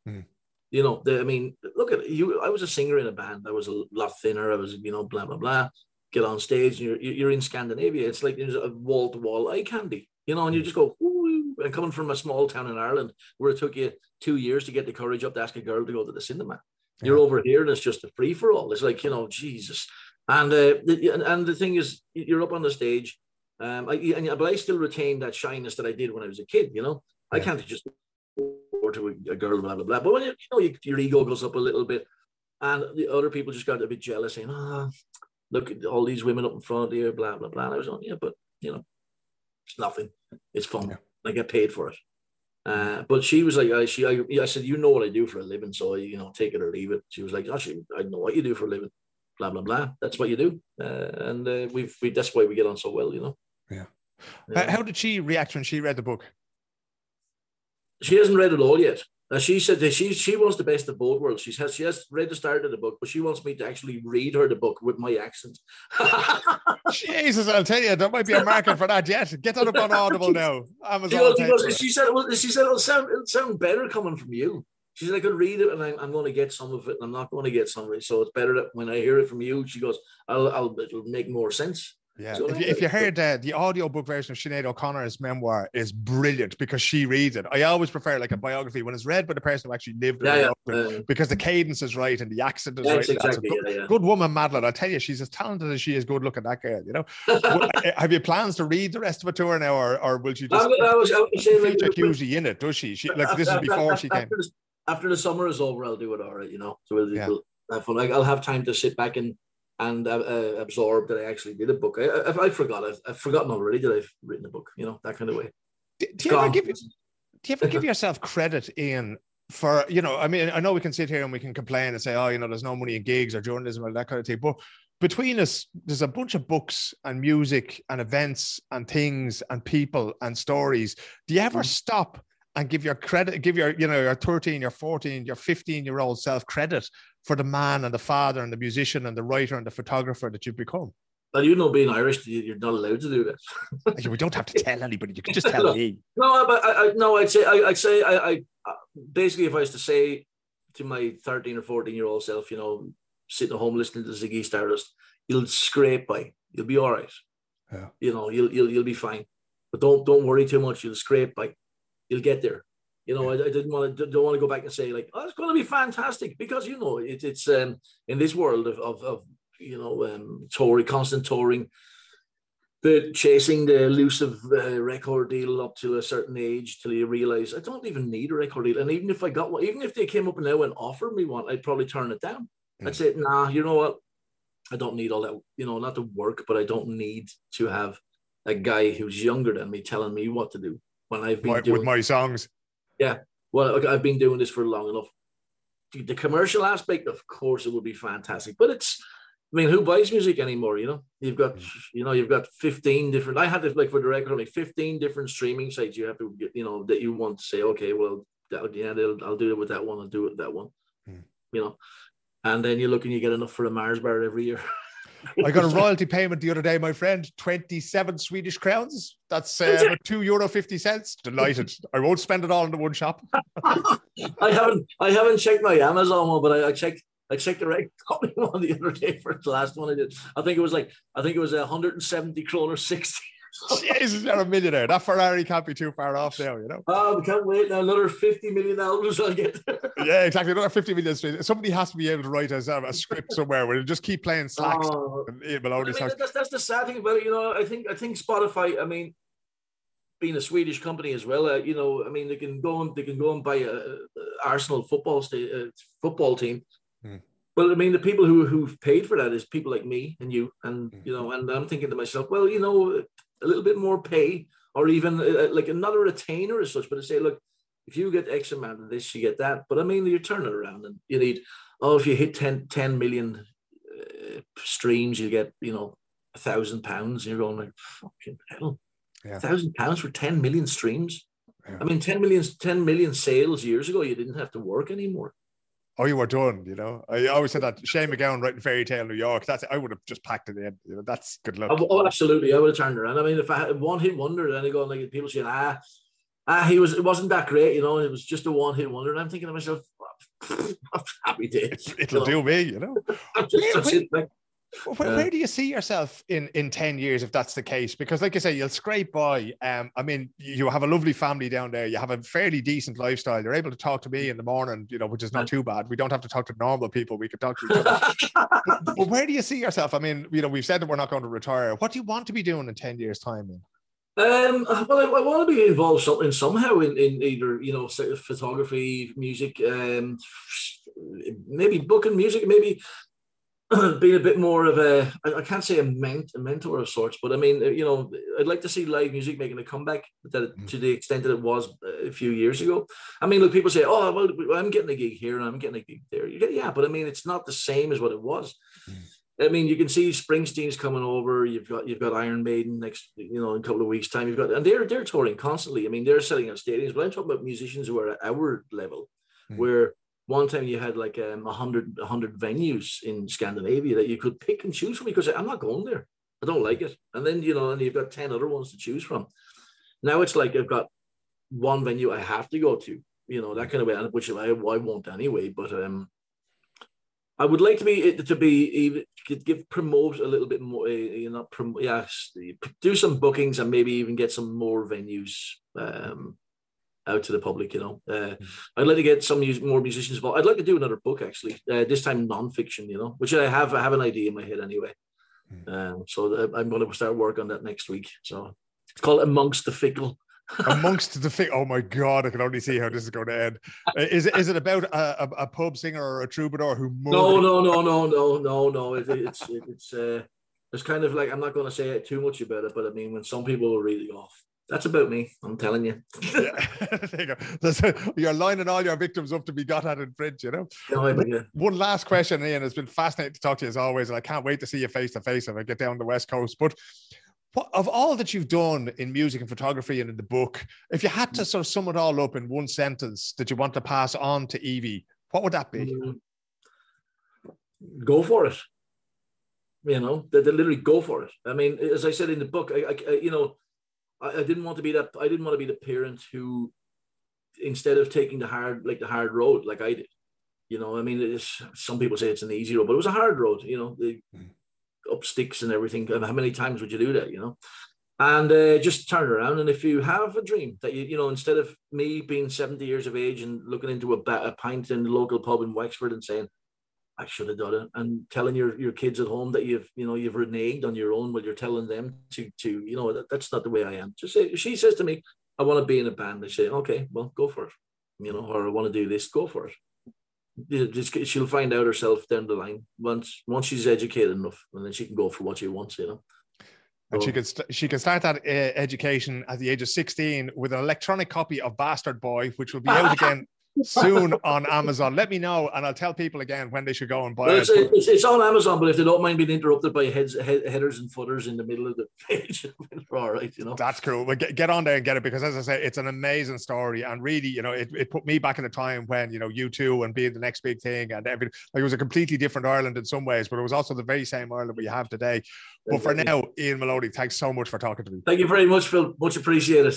Mm. You know, the, I mean, look at you. I was a singer in a band. I was a lot thinner. I was you know blah blah blah. Get on stage and you're you're in Scandinavia. It's like there's a wall to wall eye candy. You know, and you just go. Ooh, and coming from a small town in Ireland where it took you two years to get the courage up to ask a girl to go to the cinema. You're over here and it's just a free for all. It's like, you know, Jesus. And uh, the, and, the thing is, you're up on the stage, um, I, and but I still retain that shyness that I did when I was a kid. You know, I can't just or to a, a girl, blah blah blah. But when you, you know you, your ego goes up a little bit, and the other people just got a bit jealous, saying, "Ah, look at all these women up in front of you, blah blah blah." And I was on, yeah, but you know, it's nothing. It's fun. Yeah. I get paid for it. Uh, but she was like, I, she, I, I said, you know what I do for a living, so you know, take it or leave it. She was like, actually, I know what you do for a living. Blah blah blah. That's what you do, uh, and uh, we've we, that's why we get on so well, you know. Yeah. Yeah. How- did she react when she read the book she hasn't read it all yet. Uh, she said that she she wants the best of both worlds. She has she has read the start of the book, but she wants me to actually read her the book with my accent. Jesus, I'll tell you, there might be a market for that yet. Get that up on Audible now. Amazon. She goes, she, goes, she said, well, she said it'll sound it'll sound better coming from you. She said I could read it and I'm, I'm going to get some of it and I'm not going to get some of it. So it's better that when I hear it from you, she goes, I'll, I'll it'll make more sense. Yeah, So if you, if you heard uh, the audiobook version of Sinead O'Connor's memoir is brilliant because she reads it. I always prefer like a biography when it's read by the person who actually lived it, Yeah, yeah, it, uh, because the cadence is right and the accent is right. that's exactly. good, Yeah, good woman, Madeline. I tell you, she's as talented as she is good looking. That girl, you know. Uh, Have you plans to read the rest of it to her now, or, or will she just I, was- I was, I was saying, like, feature hugely in it? Does she? She like this is before she came. After the, summer is over, I'll do it all right, you know. So we'll, Yeah. we'll have fun. Like, I'll have time to sit back and and uh, uh, absorb that I actually did a book. I, I, I forgot. I've, I've forgotten already that I've written a book. You know that kind of way. Do, do you ever give do you ever give yourself credit, Ian, for you know? I mean, I know we can sit here and we can complain and say, oh, you know, there's no money in gigs or journalism or that kind of thing, but between us, there's a bunch of books and music and events and things and people and stories. Do you ever Mm. stop and give your credit, give your, you know, your 13, your 14, your 15 year old self credit for the man and the father and the musician and the writer and the photographer that you've become? Well, you know, being Irish, you- you're not allowed to do that. We don't have to tell anybody. You can just tell me. No, but I, I no, I'd say I, I'd say I, I basically if I was to say to my 13 or 14 year old self, you know, sitting at home listening to Ziggy Stardust, you'll scrape by, you'll be all right. Yeah. You know, you'll you'll you'll be fine, but don't don't worry too much. You'll scrape by, you'll get there. You know, I, I didn't want to don't want to go back and say like, oh, it's going to be fantastic because you know it, it's um in this world of of, of you know um touring, constant touring the chasing the elusive uh, record deal up to a certain age till you realize I don't even need a record deal. And even if I got one, even if they came up now and offered me one, I'd probably turn it down. I'd say, nah, you know what? I don't need all that, you know, not to work, but I don't need to have a guy who's younger than me telling me what to do when I've been My, doing with my songs. Yeah, well, I've been doing this for long enough. The- commercial aspect, of course, it would be fantastic, but it's. I mean, who buys music anymore? You know, you've got, you know, you've got fifteen different. I had this like for the record, only fifteen different streaming sites. You have to, get, you know, that you want to say, okay, well, that, yeah, I'll do it with that one. I'll do it with that one. Hmm. You know, and then you look and you get enough for a Mars bar every year. I got a royalty payment the other day, my friend, 27 Swedish crowns. That's uh, two euro 50 cents. Delighted. I won't spend it all in the one shop. I haven't I haven't checked my Amazon one, but I, I checked I checked the right copy one the other day for the last one I did. I think it was like I think it was 170 kroner 60. Jesus, you're a millionaire. That Ferrari can't be too far off now, you know? Oh, we can't wait now. Another 50 million albums I'll get. Yeah, exactly. Another 50 million. Somebody has to be able to write a, a script somewhere where they just keep playing slacks. Oh, I mean, that's, that's the sad thing about it. You know, I think I think Spotify. I mean, being a Swedish company as well. Uh, you know, I mean, they can go and they can go and buy a, a Arsenal football sta- uh, football team. Hmm. But I mean, the people who who've paid for that is people like me and you, and Hmm. you know, and I'm thinking to myself, well, you know, a little bit more pay, or even uh, like another retainer as such. But to say, look, if you get X amount of this, you get that. But I mean, you turn it around and you need, oh, if you hit 10, 10 million uh, streams, you get, you know, a thousand pounds. You're going like, fucking hell, Yeah. a thousand pounds for 10 million streams. Yeah. I mean, 10 million, 10 million sales years ago, you didn't have to work anymore. Oh, you were done, you know? I always said that Shane MacGowan writing Fairy Tale New York. That's I would have just packed it in. You know, that's good luck. Oh, absolutely. I would have turned around. I mean, if I had one hit wonder, then I go like people saying, ah, ah, he was, it wasn't that great, you know, it was just a one hit wonder. And I'm thinking to myself, happy days. It'll do me, you know? I'm just, it. Where, where do you see yourself in in 10 years if that's the case? Because, like I say, you'll scrape by. Um, I mean, you have a lovely family down there, you have a fairly decent lifestyle. You're able to talk to me in the morning, you know, which is not too bad. We don't have to talk to normal people, we can talk to each other. but, but where do you see yourself? I mean, you know, we've said that we're not going to retire. What do you want to be doing in 10 years' time? Then? Um, well, I, I want to be involved something somehow in, in either you know photography, music, um, maybe booking music, maybe being a bit more of a I can't say a, ment, a mentor of sorts, but I mean uh, you know I'd like to see live music making a comeback that mm. to the extent that it was uh, a few years ago. I mean, look, people say, oh well, I'm getting a gig here and I'm getting a gig there. Get, yeah, but I mean, it's not the same as what it was. Mm. I mean, you can see Springsteen's coming over. You've got you've got Iron Maiden next, you know, in a couple of weeks' time. You've got and they're they're touring constantly. I mean, they're selling out stadiums. But I'm talking about musicians who are at our level, Mm. where one time you had like um, 100, 100 venues in Scandinavia that you could pick and choose from because I'm not going there. I don't like it. And then you know, and you've got ten other ones to choose from. Now it's like I've got one venue I have to go to. You know that kind of way, which I, I won't anyway. But um, I would like to be to be give promote a little bit more. You know, prom, yes, do some bookings and maybe even get some more venues um, out to the public. You know, uh, mm. I'd like to get some music, more musicians involved. I'd like to do another book actually. Uh, this time non-fiction. You know, which I have. I have an idea in my head anyway. Mm. Um, so I'm going to start work on that next week. So it's called Amongst the Fickle. amongst the thing. Oh my god, I can only see how this is going to end. Uh, is it is it about a, a, a pub singer or a troubadour who? No, no, no, no, no, no, no. It, it's it's uh, it's kind of like I'm not going to say too much about it, but I mean, when some people are really off, that's about me. I'm telling you. yeah. you you're lining all your victims up to be got at in print, you know. No, yeah. One last question, Ian. It's been fascinating to talk to you as always, and I can't wait to see you face to face if I get down the west coast. But what, of all that you've done in music and photography and in the book, if you had to sort of sum it all up in one sentence that you want to pass on to Evie, what would that be? Mm. Go for it. You know, they, they, literally go for it. I mean, as I said in the book, I, I you know, I, I, didn't want to be that. I didn't want to be the parent who, instead of taking the hard, like the hard road, like I did. You know, I mean, it's, some people say it's an easy road, but it was a hard road. You know, the, mm up sticks and everything. And how many times would you do that? You know, and uh, just turn around. And if you have a dream that you, you know, instead of me being seventy years of age and looking into a, a pint in the local pub in Wexford and saying, I should have done it, and telling your, your kids at home that you've you know you've reneged on your own while you're telling them to to you know that, that's not the way I am. Just say she says to me, I want to be in a band. I say, okay, well, go for it. You know, or I want to do this, go for it just she'll find out herself down the line once once she's educated enough, and then she can go for what she wants. You know. And she could st- she can start that uh, education at the age of sixteen with an electronic copy of Bastard Boy, which will be out again soon on Amazon. Let me know, and I'll tell people again when they should go and buy well, it's, it. It's, it's, on Amazon, but if they don't mind being interrupted by heads, head, headers and footers in the middle of the page, all right, you know. That's cool. But get, get on there and get it because, as I say, it's an amazing story, and really, you know, it, it put me back in a time when you know U2 and being the next big thing, and everything. Like it was a completely different Ireland in some ways, but it was also the very same Ireland we have today. But for now, Ian Moloney, thanks so much for talking to me. Thank you very much, Phil. Much appreciated.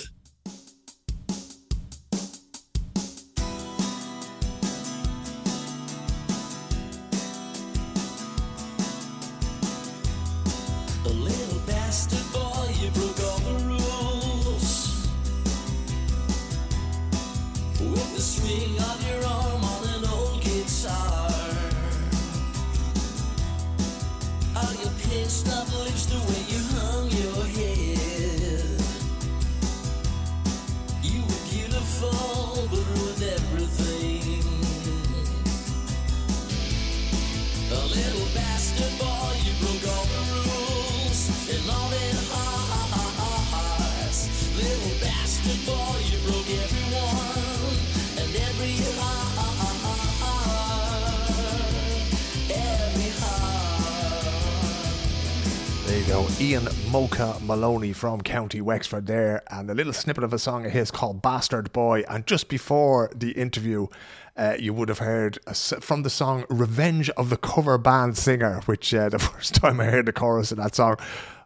Moloney from County Wexford there, and a little snippet of a song of his called Bastard Boy. And just before the interview, uh, you would have heard from the song Revenge of the Cover Band Singer, which uh, the first time I heard the chorus of that song,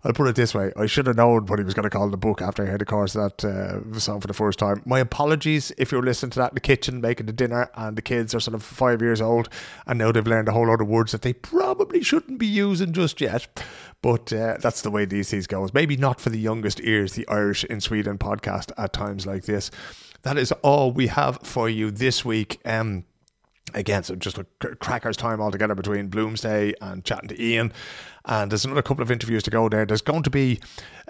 I'll put it this way: I should have known what he was going to call the book after I heard the chorus of that uh, song for the first time. My apologies if you're listening to that in the kitchen making the dinner, and the kids are sort of five years old, and now they've learned a whole lot of words that they probably shouldn't be using just yet. But uh, that's the way these things goes. Maybe not for the youngest ears, the Irish in Sweden podcast at times like this. That is all we have for you this week. Um, again, so just a cracker's time altogether between Bloomsday and chatting to Ian. And there's another couple of interviews to go there. There's going to be,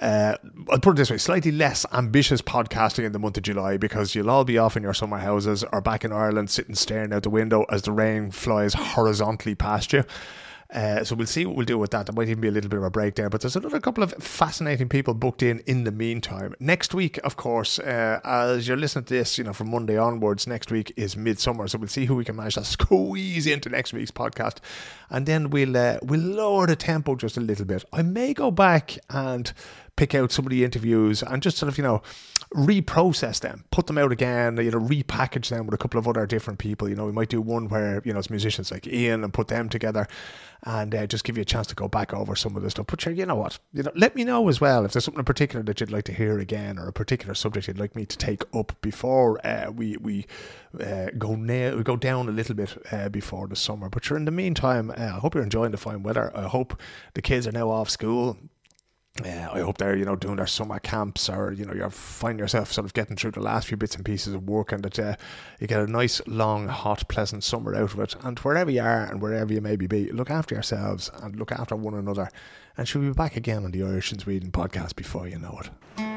uh, I'll put it this way, slightly less ambitious podcasting in the month of July because you'll all be off in your summer houses or back in Ireland sitting staring out the window as the rain flies horizontally past you. Uh, so we'll see what we'll do with that. There might even be a little bit of a break there, but there's another couple of fascinating people booked in in the meantime. Next week, of course, uh, as you're listening to this, you know, from Monday onwards, next week is midsummer, so we'll see who we can manage to squeeze into next week's podcast, and then we'll uh, we'll lower the tempo just a little bit. I may go back and pick out some of the interviews and just sort of, you know, reprocess them, put them out again, you know, repackage them with a couple of other different people. You know, we might do one where, you know, it's musicians like Ian and put them together and uh, just give you a chance to go back over some of the stuff. But you know what? You know, let me know as well if there's something in particular that you'd like to hear again, or a particular subject you'd like me to take up before uh, we we uh, go na- we go down a little bit uh, before the summer. But in the meantime, uh, I hope you're enjoying the fine weather. I hope the kids are now off school. Uh, I hope they're you know doing their summer camps or you know you're finding yourself sort of getting through the last few bits and pieces of work and that uh, you get a nice long hot pleasant summer out of it and wherever you are and wherever you maybe be look after yourselves and look after one another and she'll be back again on the Irish in Sweden podcast before you know it.